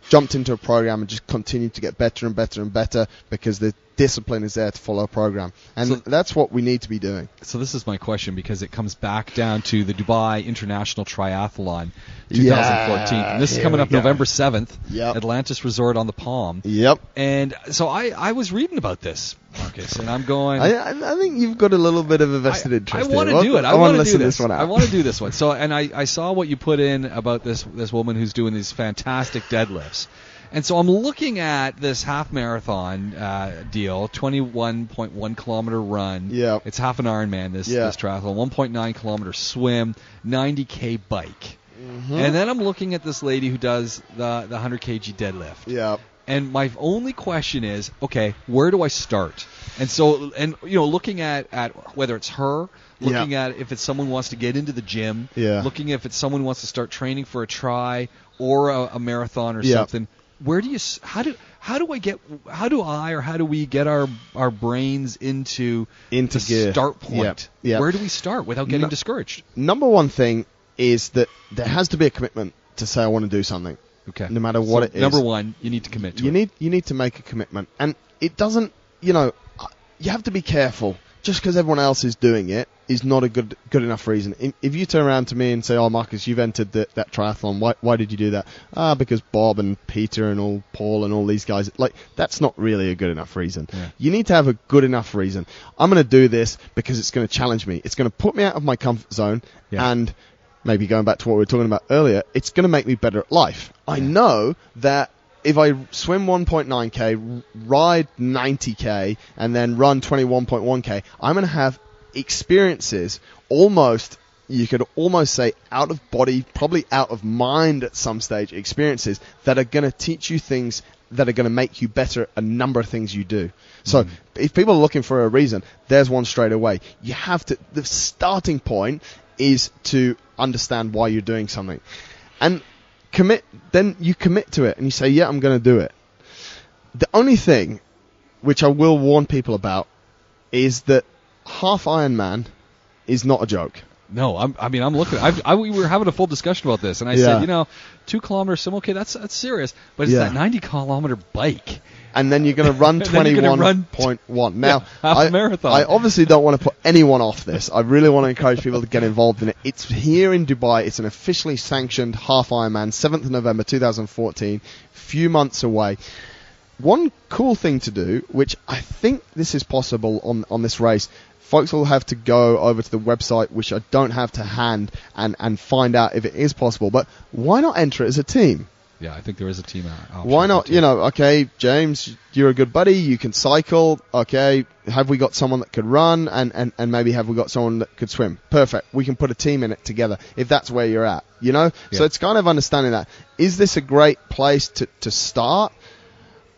jumped into a program and just continued to get better and better and better because the discipline is there to follow a program, and So- that's what we need to be doing. So this is my question because it comes back down to the Dubai International Triathlon Yeah, 2014. and this is coming up go. November 7th, Yep. Atlantis Resort on the Palm. Yep. And so I, I was reading about this, Marcus, and I'm going. I, I I think you've got a little bit of a vested interest. I want to do it. I, want want to listen do this one out. I want to do this one. So, and I, I saw what you put in about this this woman who's doing these fantastic deadlifts, and so I'm looking at this half marathon uh, deal, 21.1 kilometer run. Yeah. it's half an Ironman. This Yeah. this triathlon, 1.9 kilometer swim, 90k bike, Mhm. and then I'm looking at this lady who does the the 100 kg deadlift. yeah. And my only question is, okay, where do I start? And so, and you know, looking at at whether it's her, looking at if it's someone who wants to get into the gym, Yeah. looking if it's someone who wants to start training for a try or a, a marathon or Yeah. something. Where do you? How do? How do I get? How do I or how do we get our our brains into Into the gear. start point? Yeah. Where do we start without getting No- discouraged? Number one thing is that there has to be a commitment to say I want to do something. Okay. No matter what So it is. Number one, you need to commit to you it. need you need to make a commitment, and it doesn't. You know, uh, you have to be careful. Just because everyone else is doing it is not a good good enough reason. If, you turn around to me and say, "Oh, Marcus, you've entered the, that triathlon. Why why did you do that?" Ah, because Bob and Peter and all Paul and all these guys. Like that's not really a good enough reason. Yeah. You need to have a good enough reason. I'm going to do this because it's going to challenge me. It's going to put me out of my comfort zone Yeah. and maybe going back to what we were talking about earlier, it's going to make me better at life. I know that if I swim 1.9k, ride 90k, and then run 21.1k, I'm going to have experiences almost. You could almost say out of body, probably out of mind at some stage experiences that are going to teach you things that are going to make you better at a number of things you do. So mm-hmm. if people are looking for a reason, there's one straight away. You have to, the starting point is to understand why you're doing something. And commit, then you commit to it and you say, yeah, I'm going to do it. The only thing which I will warn people about is that half Ironman is not a joke. No, I'm, I mean, I'm looking. I, I, we were having a full discussion about this, and I Yeah. said, you know, two kilometers okay, that's that's serious, but it's Yeah. that 90 kilometer bike. and then you're going to run And then you're gonna run 21.1. Now, a I, marathon. I obviously don't want to put anyone off this. I really want to encourage people to get involved in it. It's here in Dubai. It's an officially sanctioned half Ironman, 7th of November 2014, few months away. One cool thing to do, which I think this is possible on, on this race, folks will have to go over to the website, which I don't have to hand, and, and find out if it is possible. But why not enter it as a team? Yeah, I think there is a team out. option Why not? You know, okay, James, you're a good buddy. You can cycle. Okay, have we got someone that could run, and, and, and maybe have we got someone that could swim? Perfect. We can put a team in it together if that's where you're at. You know, so it's kind of understanding that. Is this a great place to to start?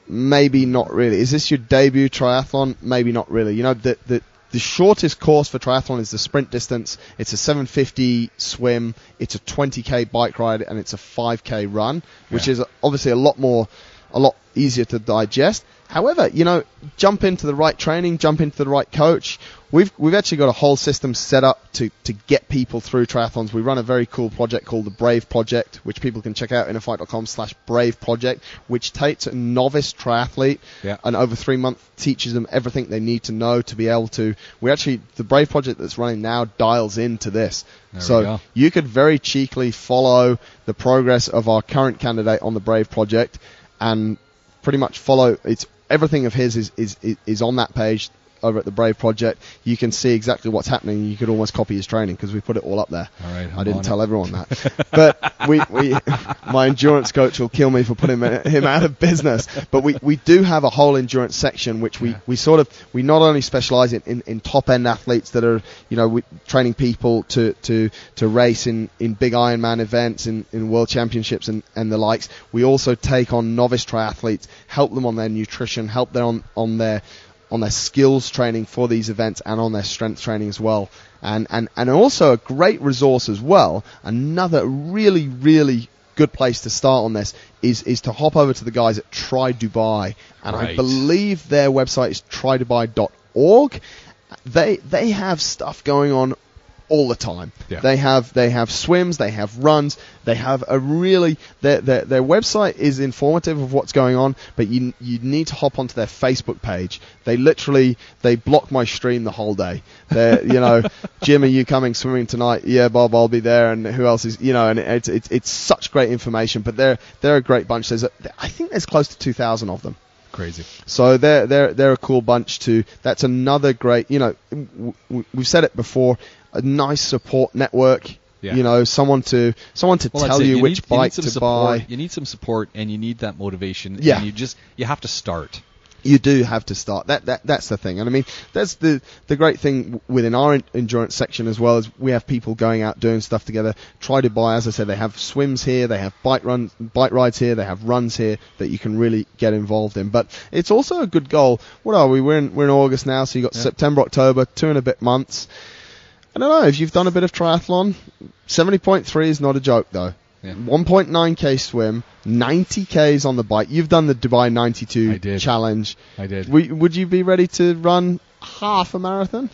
Maybe not really. Is this your debut triathlon? Maybe not really. You know, the the the shortest course for triathlon is the sprint distance. It's a 750 swim, it's a 20k bike ride, and it's a 5k run, which Yeah. is obviously a lot more, a lot easier to digest. However, you know, jump into the right training, jump into the right coach. We've we've actually got a whole system set up to, to get people through triathlons. We run a very cool project called the Brave Project, which people can check out innerfight.com slash Brave Project, which takes a novice triathlete Yeah. and over three months teaches them everything they need to know to be able to. We actually the Brave Project that's running now dials into this, There so you could very cheekily follow the progress of our current candidate on the Brave Project, and pretty much follow it's everything of his is is is, on that page over at the Brave Project. You can see exactly what's happening. You could almost copy his training because we put it all up there. All right, I didn't tell it. everyone that, but we, we my endurance coach will kill me for putting him, out of business. But we, we do have a whole endurance section which we, Yeah. we sort of we not only specialize in, in, in top end athletes that are you know we, training people to, to, to race in, in big Ironman events in, in world championships and, and the likes. We also take on novice triathletes, help them on their nutrition, help them on, on their on their skills training for these events and on their strength training as well. And, and, and also a great resource as well. Another really, really good place to start on this is, is to hop over to the guys at Tri Dubai. And I believe their website is tridubai.org. They, they have stuff going on all the time. Yeah. They have they have swims, they have runs, they have a really their, their their website is informative of what's going on, but you you need to hop onto their Facebook page. They literally they block my stream the whole day. They you know, Jim, are you coming swimming tonight? Yeah, Bob, I'll be there. And who else is you know? And it's it's it's such great information. But they're they're a great bunch. There's a, I think there's close to two thousand of them. Crazy. So they're they're they're a cool bunch too. That's another great. You know, w- we've said it before. A nice support network. Yeah. You know, someone to someone to Well, tell you, you which need, bike some to support. buy. You need some support, and you need that motivation. Yeah. And you just you have to start. You do have to start. That that that's the thing. And I mean, that's the the great thing within our endurance section as well is we have people going out doing stuff together. Tri Dubai, as I said, they have swims here, they have bike runs, bike rides here, they have runs here that you can really get involved in. But it's also a good goal. What are we? We're in we're in August now, so you have got Yeah. September, October, two and a bit months. I don't know if you've done a bit of triathlon. Seventy point three is not a joke though. Yeah. 1.9k swim, 90k's on the bike. You've done the Dubai 92 challenge. I did Would, would you be ready to run half a marathon?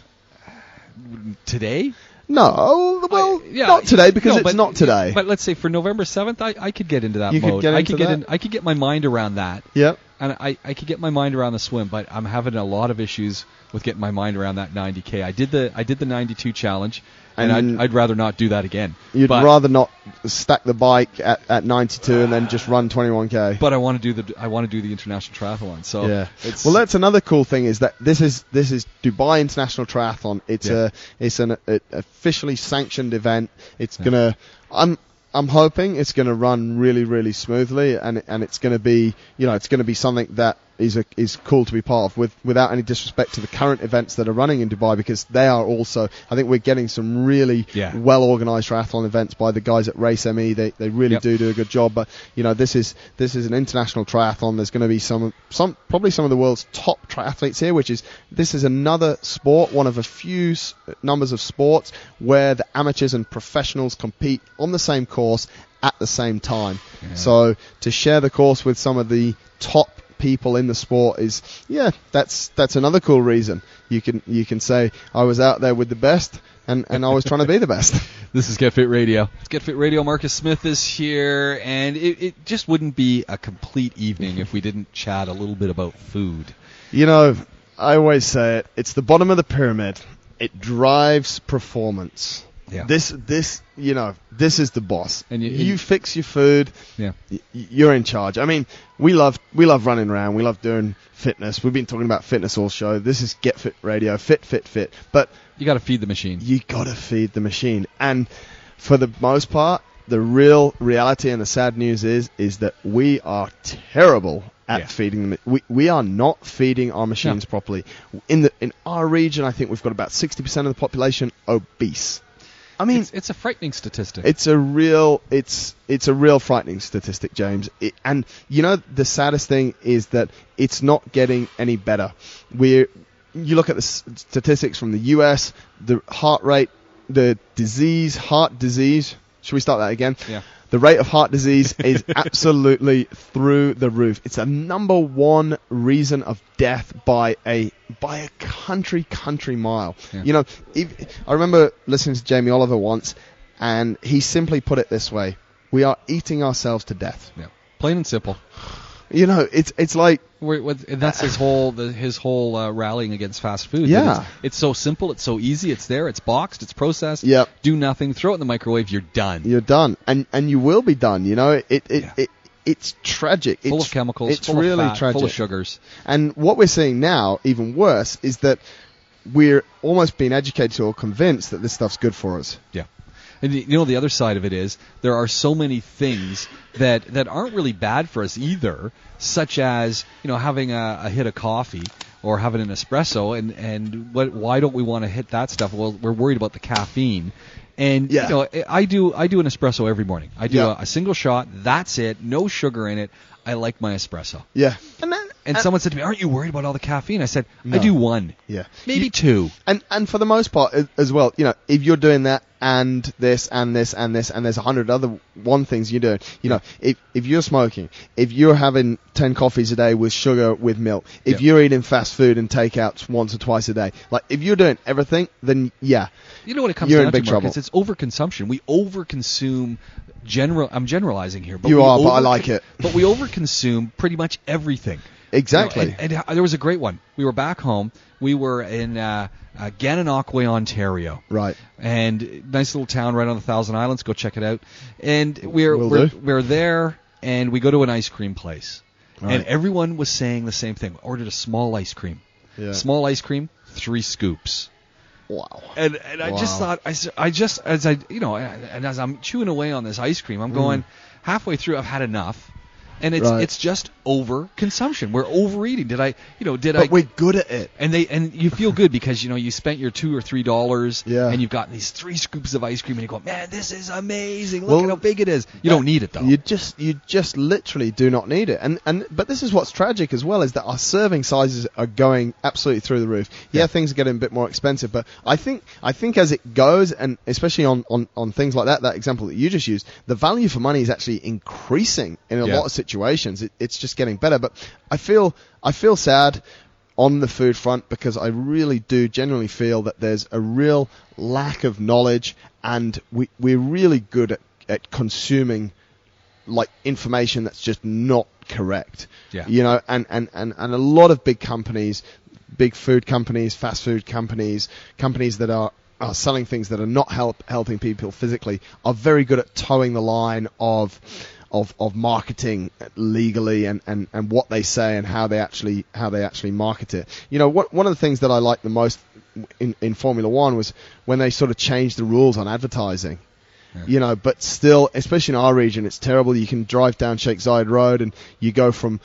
today. No, well, I- yeah, not today because no, it's but- not today. But let's say for November seventh, I, I could get into that You mode. get I into could get in. I could get my mind around that, yep. And I, I could get my mind around the swim. But I'm having a lot of issues with getting my mind around that 90k. I did the I did the 92 challenge, and, And- I'd, I'd rather not do that again. You'd but, rather not stack the bike at, at 92 and then just run 21k. But I want to do the I want to do the international triathlon. So yeah. it's, Well, that's another cool thing is that this is this is Dubai International Triathlon. It's Yeah. a it's an a, officially sanctioned event. It's Yeah. gonna. I'm I'm hoping it's gonna run really really smoothly and and it's gonna be you know it's gonna be something that is a, is cool to be part of with without any disrespect to the current events that are running in Dubai because they are also I think we're getting some really Yeah. well organized triathlon events by the guys at Race ME they they really Yep. do do a good job but you know this is this is an international triathlon there's going to be some some probably some of the world's top triathletes here which is this is another sport one of a few s- numbers of sports where the amateurs and professionals compete on the same course at the same time Yeah. so to share the course with some of the top people in the sport is yeah that's that's another cool reason you can you can say I was out there with the best and and I was trying to be the best This is Get Fit Radio. It's Get Fit Radio. Marcus Smith is here, and it, it just wouldn't be a complete evening if we didn't chat a little bit about food. You know, I always say it. It's the bottom of the pyramid. It drives performance. Yeah. This, this, you know, this is the boss. And you- you and- fix your food. Yeah. y- you're in charge. I mean, we love we love running around. We love doing fitness. We've been talking about fitness all show. This is Get Fit Radio. Fit, fit, fit. But You got to feed the machine. you gotta feed the machine. And for the most part, the real reality and the sad news is is that we are terrible at Yeah. feeding them. We we are not feeding our machines properly. In the in our region, I think we've got about sixty percent of the population obese. I mean, it's, it's a frightening statistic. it's a real it's it's a real frightening statistic, James. It, and you know the saddest thing is that it's not getting any better. We're you look at the statistics from the US, the heart rate, the disease, heart disease. Should we start that again? Yeah. The rate of heart disease is absolutely through the roof. It's a number one reason of death by a by a country country mile. Yeah. You know, if, I remember listening to Jamie Oliver once, and he simply put it this way: "We are eating ourselves to death." Yeah. Plain and simple. You know, it's it's like Where- with- and that's his whole the, his whole uh, rallying against fast food. Yeah. it's, it's so simple, it's so easy, it's there, it's boxed, it's processed. Yep. Do nothing, throw it in the microwave, you're done. you're done, and and you will be done. You know, it it Yeah. it, it's tragic. Full it's, of chemicals, It's full really of fat, tragic. full of sugars. And what we're seeing now, even worse, is that we're almost being educated or convinced that this stuff's good for us. Yeah. And y- you know the other side of it is there are so many things that that aren't really bad for us either, such as you know having a, a hit of coffee or having an espresso, and and what why don't we want to hit that stuff? Well, we're worried about the caffeine. And Yeah. you know, I- I do I do an espresso every morning. I do Yeah. a, a single shot. That's it. No sugar in it. I like my espresso. Yeah. And then, And uh, someone said to me, "Aren't you worried about all the caffeine?" I said, "I do one, yeah. maybe You- two. and and for the most part as well, you know, if you're doing that and this and this and this and there's a hundred other one things you're doing, you know, if if you're smoking, if you're having ten coffees a day with sugar with milk, if Yeah. you're eating fast food and takeouts once or twice a day, like if you're doing everything, then yeah, You know what it comes You're down in big to, trouble. It's overconsumption. We overconsume general. I'm generalizing here, but You are, but I like it. But we overconsume pretty much everything. Exactly. You know, and, and, there was a great one. We were back home. We were in uh, uh, Gananoque, Ontario. right. And nice little town right on the Thousand Islands. Go check it out. And we're Will we're, do. we're there, and we go to an ice cream place, Right. and everyone was saying the same thing. Ordered a small ice cream. Yeah. Small ice cream, three scoops Wow. and and I just Wow. thought I just as I you know and, and as I'm chewing away on this ice cream I'm going halfway through I've had enough and it's. Right. it's just over consumption we're overeating did I you know did I But I we're good at it. and they and you feel good because you know you spent your two or three dollars Yeah. and you've gotten these three scoops of ice cream and you go man this is amazing look Well, at how big it is you don't need it though You just you just literally do not need it. And and but this is what's tragic as well is that our serving sizes are going absolutely through the roof. Yeah, Yeah. things are getting a bit more expensive, but I think I think as it goes and especially on, on, on things like that, that example that you just used, the value for money is actually increasing in a Yeah. lot of situations. It, it's just getting better. But I feel I feel sad on the food front because I really do genuinely feel that there's a real lack of knowledge and we, we're really good at, at consuming like information that's just not correct. Yeah. You know, and, and, and, and a lot of big companies, big food companies, fast food companies, companies that are, are selling things that are not help, helping people physically are very good at toeing the line of of, of marketing legally and, and, and what they say and how they actually how they actually market it. You know, what, one of the things that I liked the most in, in Formula One was when they sort of changed the rules on advertising you know, but still, especially in our region, it's terrible. You can drive down Sheikh Zayed Road and you go from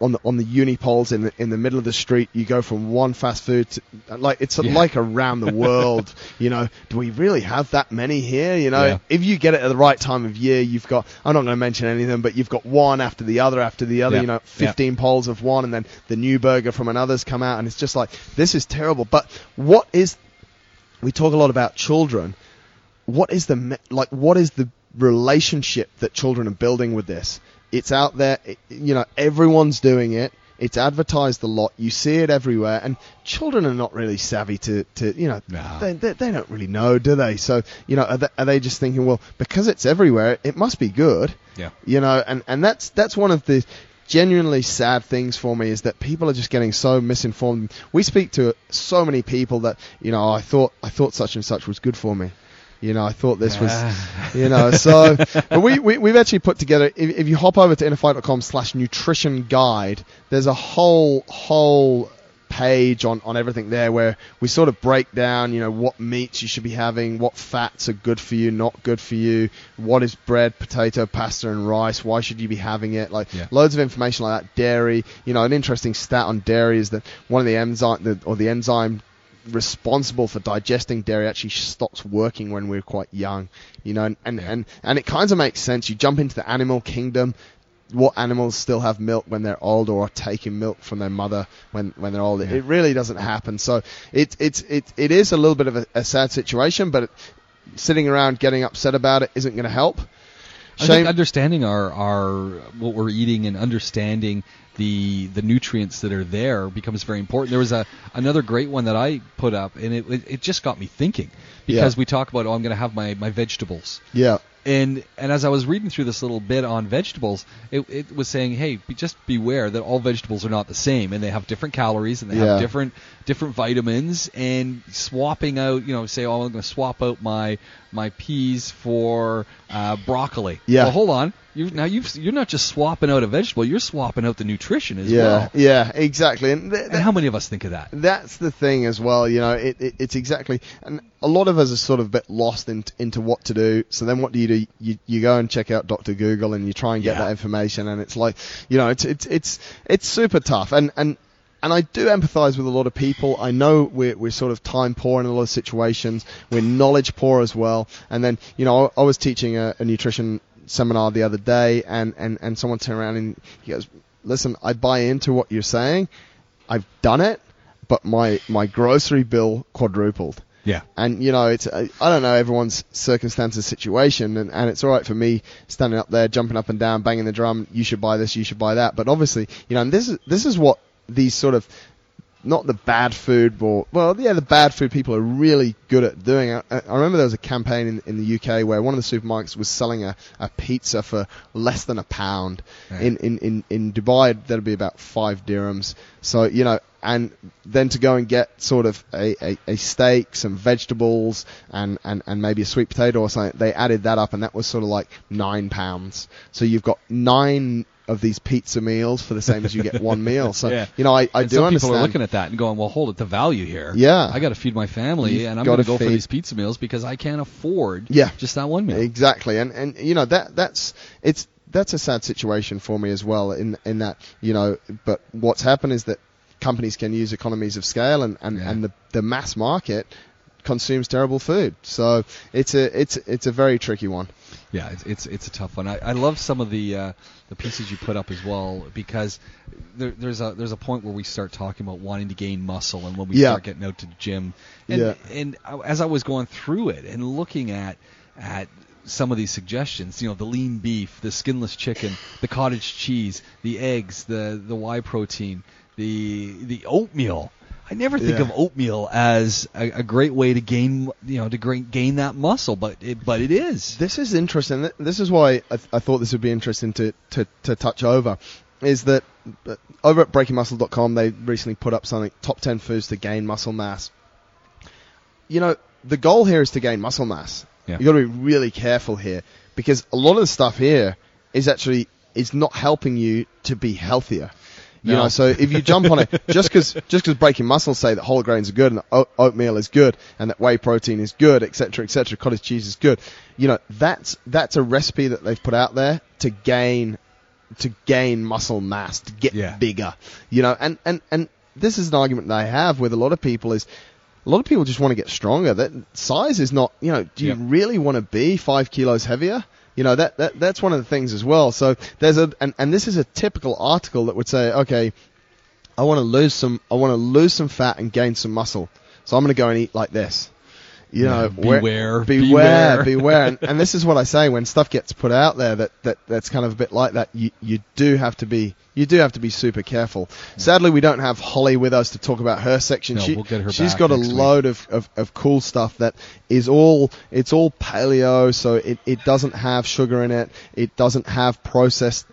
on the on the unipoles in the in the middle of the street. You go from one fast food to like it's Yeah. like around the world. you know, do we really have that many here? You know, Yeah. if you get it at the right time of year, you've got. I'm not going to mention any of them, but you've got one after the other after the other. Yeah. You know, Yeah. 15 poles of one, and then the new burger from another's come out, and it's just like this is terrible. But what is? We talk a lot about children what is the like what is the relationship that children are building with this? It's out there it, you know everyone's doing it. It's advertised a lot. You see it everywhere. And children are not really savvy to, to you know No. they, they, they don't really know do they? So you know are they, are they just thinking well because it's everywhere it must be good. Yeah. You know and and that's that's one of the genuinely sad things for me is that people are just getting so misinformed. We speak to so many people that you know oh, i thought i thought such and such was good for me you know i thought this was you know so but we, we we've actually put together if, if you hop over to innerfight.com slash nutrition guide there's a whole whole page on, on everything there where we sort of break down, you know, what meats you should be having, what fats are good for you, not good for you, what is bread, potato, pasta, and rice, why should you be having it, like Yeah. loads of information like that. Dairy, you know, an interesting stat on dairy is that one of the enzyme, the, or the enzyme responsible for digesting dairy actually stops working when we're quite young, you know, and, and, and, and it kind of makes sense. You jump into the animal kingdom, what animals still have milk when they're old or are taking milk from their mother when, when they're old. Yeah. It really doesn't happen. So it, it's, it, it is a little bit of a, a sad situation, but sitting around getting upset about it isn't going to help. I think understanding our, our what we're eating and understanding the the nutrients that are there becomes very important. There was a another great one that I put up, and it it, it just got me thinking because Yeah. we talk about oh I'm going to have my my vegetables, yeah. and and as I was reading through this little bit on vegetables, it, it was saying, hey, be, just beware that all vegetables are not the same, and they have different calories and they Yeah. have different different vitamins. And swapping out, you know, say, oh, I'm going to swap out my my peas for uh, broccoli. Yeah. Well, hold on. You now you've you're not just swapping out a vegetable, you're swapping out the nutrition as Yeah, well. yeah, exactly. And, th- And how many of us think of that? that's the thing as well. You know, it, it, it's exactly, and a lot of us are sort of a bit lost in, into what to do. So then, what do you do? You you go and check out Doctor Google and you try and get Yeah. that information, and it's like, you know, it's it's it's it's super tough. And and and I do empathise with a lot of people. I know we're we're sort of time poor in a lot of situations. We're knowledge poor as well. And then, you know, I, I was teaching a, a nutrition seminar the other day, and and and someone turned around and he goes, "Listen, I buy into what you're saying." I've done it, but my my grocery bill quadrupled. Yeah. And you know, it's I I don't know everyone's circumstances, situation, and, and it's all right for me standing up there, jumping up and down, banging the drum. You should buy this, you should buy that. But obviously, you know, and this is this is what these sort of not the bad food, or well, yeah, the bad food people are really good at doing. I, I remember there was a campaign in, in the UK where one of the supermarkets was selling a, a pizza for less than a pound. Yeah. In, in, in, in Dubai, that'd be about five dirhams. So you know, and then to go and get sort of a, a, a steak, some vegetables, and, and, and maybe a sweet potato or something, they added that up, and that was sort of like nine pounds. So you've got nine of these pizza meals for the same as you get one meal. So Yeah. you know, I, I do some understand. people are looking at that and going, "Well, hold it, the value here. Yeah. I got to feed my family, You've and I'm going to go for these pizza meals because I can't afford Yeah. just that one meal." Exactly, and and you know that that's it's that's a sad situation for me as well. In in that you know, but what's happened is that companies can use economies of scale, and and, Yeah. and the the mass market consumes terrible food. So it's a it's it's a very tricky one. Yeah, it's it's, it's a tough one. I, I love some of the uh, the pieces you put up as well because there, there's a there's a point where we start talking about wanting to gain muscle and when we Yeah. start getting out to the gym. And, Yeah. and as I was going through it and looking at at some of these suggestions, you know, the lean beef, the skinless chicken, the cottage cheese, the eggs, the the whey protein, the the oatmeal. I never think Yeah. of oatmeal as a, a great way to gain, you know, to gain, gain that muscle, but it, but it is. This is interesting. This is why I, I thought this would be interesting to, to, to touch over. Is that uh, over at breakingmuscle.com they recently put up something top 10 foods to gain muscle mass. You know, the goal here is to gain muscle mass. Yeah. You've got to be really careful here because a lot of the stuff here is actually is not helping you to be healthier. You No. know, so if you jump on it, just because just because breaking muscles say that whole grains are good and oatmeal is good and that whey protein is good, etc., etc., cottage cheese is good, you know, that's that's a recipe that they've put out there to gain to gain muscle mass, to get Yeah. bigger. You know, and and and this is an argument that I have with a lot of people is a lot of people just want to get stronger. That size is not, you know, do you Yep. really want to be five kilos heavier? You know, that, that that's one of the things as well. So there's a, and, and this is a typical article that would say, okay, I want to lose some, I want to lose some fat and gain some muscle. So I'm going to go and eat like this. You know, beware, beware, beware. beware. And, and this is what I say when stuff gets put out there that, that that's kind of a bit like that. You you do have to be you do have to be super careful. Sadly, we don't have Holly with us to talk about her section. No, she, we'll get her she's got a load of, of, of cool stuff that is all it's all paleo, so it, it doesn't have sugar in it. It doesn't have processed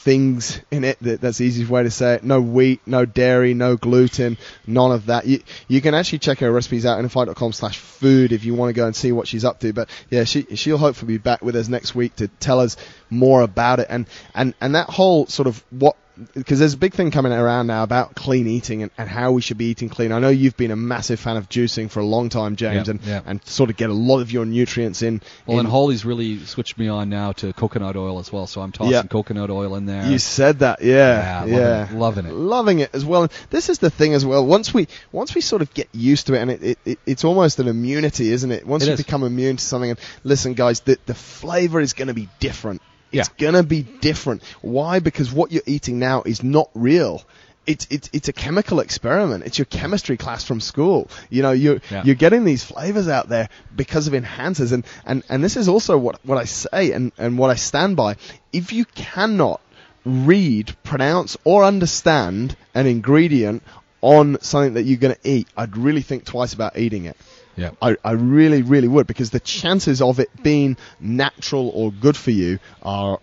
things in it. That, that's the easiest way to say it. No wheat, no dairy, no gluten, none of that. You you can actually check her recipes out in slash food if you want to go and see what she's up to. But yeah, she she'll hopefully be back with us next week to tell us more about it and and and that whole sort of what because there's a big thing coming around now about clean eating and, and how we should be eating clean. I know you've been a massive fan of juicing for a long time, James, Yeah, and yeah. and sort of get a lot of your nutrients in. Well, in and Holly's really switched me on now to coconut oil as well, so I'm tossing Yeah. coconut oil in there. You said that, yeah, Yeah, yeah, loving it, loving it. loving it as well. And this is the thing as well. Once we once we sort of get used to it, and it, it, it it's almost an immunity, isn't it? Once It you is. become immune to something, and listen, guys, the the flavor is going to be different. It's Yeah. gonna be different. Why? Because what you're eating now is not real. It's, it's, it's a chemical experiment. It's your chemistry class from school. You know, you're, Yeah. you're getting these flavors out there because of enhancers. And, and, and this is also what, what I say and, and what I stand by. If you cannot read, pronounce, or understand an ingredient on something that you're going to eat, I'd really think twice about eating it. Yeah. I, I really, really would because the chances of it being natural or good for you are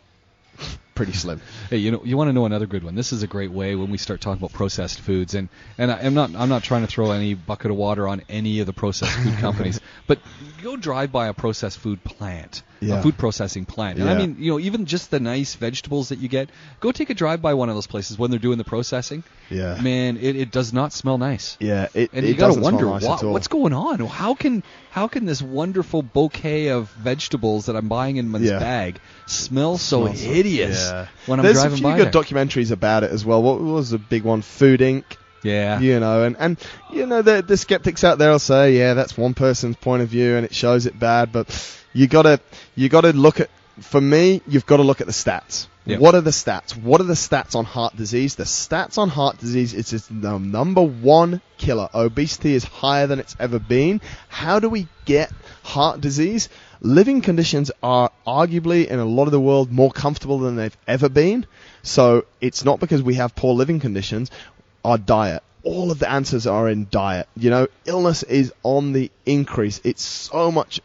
pretty slim. Hey, you know, you want to know another good one. This is a great way when we start talking about processed foods, and and I, I'm not I'm not trying to throw any bucket of water on any of the processed food companies, but go drive by a processed food plant, Yeah. a food processing plant. And I mean, you know, even just the nice vegetables that you get, go take a drive by one of those places when they're doing the processing. Yeah. Man, it, it does not smell nice. Yeah, it, And it you got to wonder nice what, what's going on. How can how can this wonderful bouquet of vegetables that I'm buying in my Yeah. bag smell so Smells so- hideous Yeah. when I'm There's a few by good there? documentaries about it as well. What was a big one? Food Inc. yeah. You know, and, and you know the the skeptics out there will say, yeah, that's one person's point of view and it shows it bad, but you gotta you gotta look at. For me, you've got to look at the stats. Yeah. What are the stats? What are the stats on heart disease? The stats on heart disease is it's the number one killer. Obesity is higher than it's ever been. How do we get heart disease? Living conditions are arguably in a lot of the world more comfortable than they've ever been. So it's not because we have poor living conditions. Our diet. All of the answers are in diet. You know, illness is on the increase. It's so much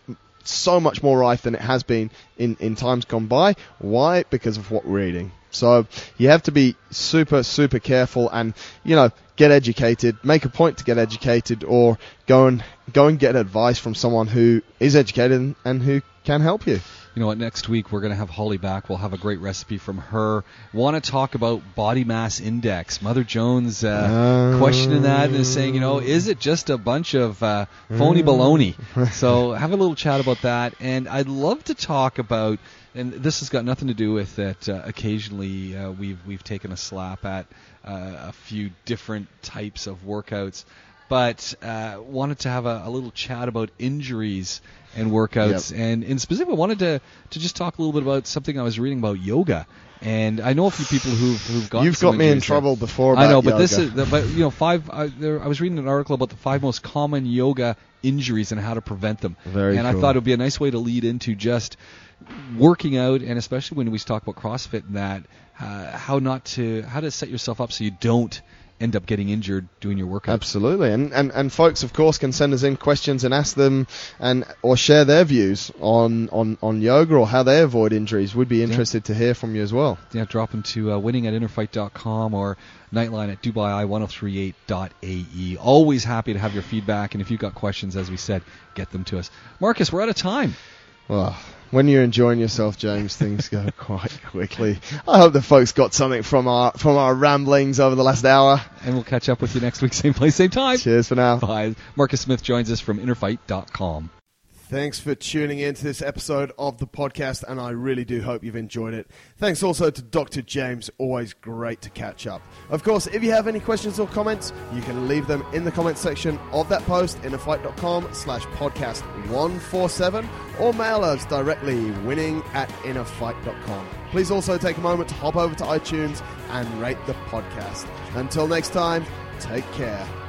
so much more rife than it has been in, in times gone by. Why? Because of what we're eating. So you have to be super, super careful and, you know, get educated, make a point to get educated or go and, go and get advice from someone who is educated and, who can help you. You know what? Next week we're going to have Holly back. We'll have a great recipe from her. Want to talk about body mass index? Mother Jones uh, Oh. questioning that and saying, you know, is it just a bunch of uh, phony baloney? so have a little chat about that. And I'd love to talk about. And this has got nothing to do with that. Uh, occasionally, uh, we've we've taken a slap at uh, a few different types of workouts, but uh, wanted to have a, a little chat about injuries and workouts, and in specific, I wanted to to just talk a little bit about something I was reading about yoga. And I know a few people who've who've got You've got me in trouble before I know, but this is but you know five. I, there, I was reading an article about the five most common yoga injuries and how to prevent them. Very and I thought it would be a nice way to lead into just working out, and especially when we talk about CrossFit and that, uh, how not to how to set yourself up so you don't end up getting injured doing your workout. Absolutely, and, and and folks, of course, can send us in questions and ask them, and or share their views on on, on yoga or how they avoid injuries. We'd be interested to hear from you as well. Yeah, drop into uh, winning at innerfight.com or nightline at dubai1038.ae. E. Always happy to have your feedback, and if you've got questions, as we said, get them to us. Marcus, we're out of time. Well, when you're enjoying yourself, James, things go quite quickly. I hope the folks got something from our from our ramblings over the last hour. And we'll catch up with you next week, same place, same time. Cheers for now. Bye. Marcus Smith joins us from innerfight.com. Thanks for tuning in to this episode of the podcast, and I really do hope you've enjoyed it. Thanks also to Dr. James, always great to catch up. Of course, if you have any questions or comments, you can leave them in the comments section of that post, innerfight.com slash podcast 147, or mail us directly, winning at innerfight.com. Please also take a moment to hop over to iTunes and rate the podcast. Until next time, take care.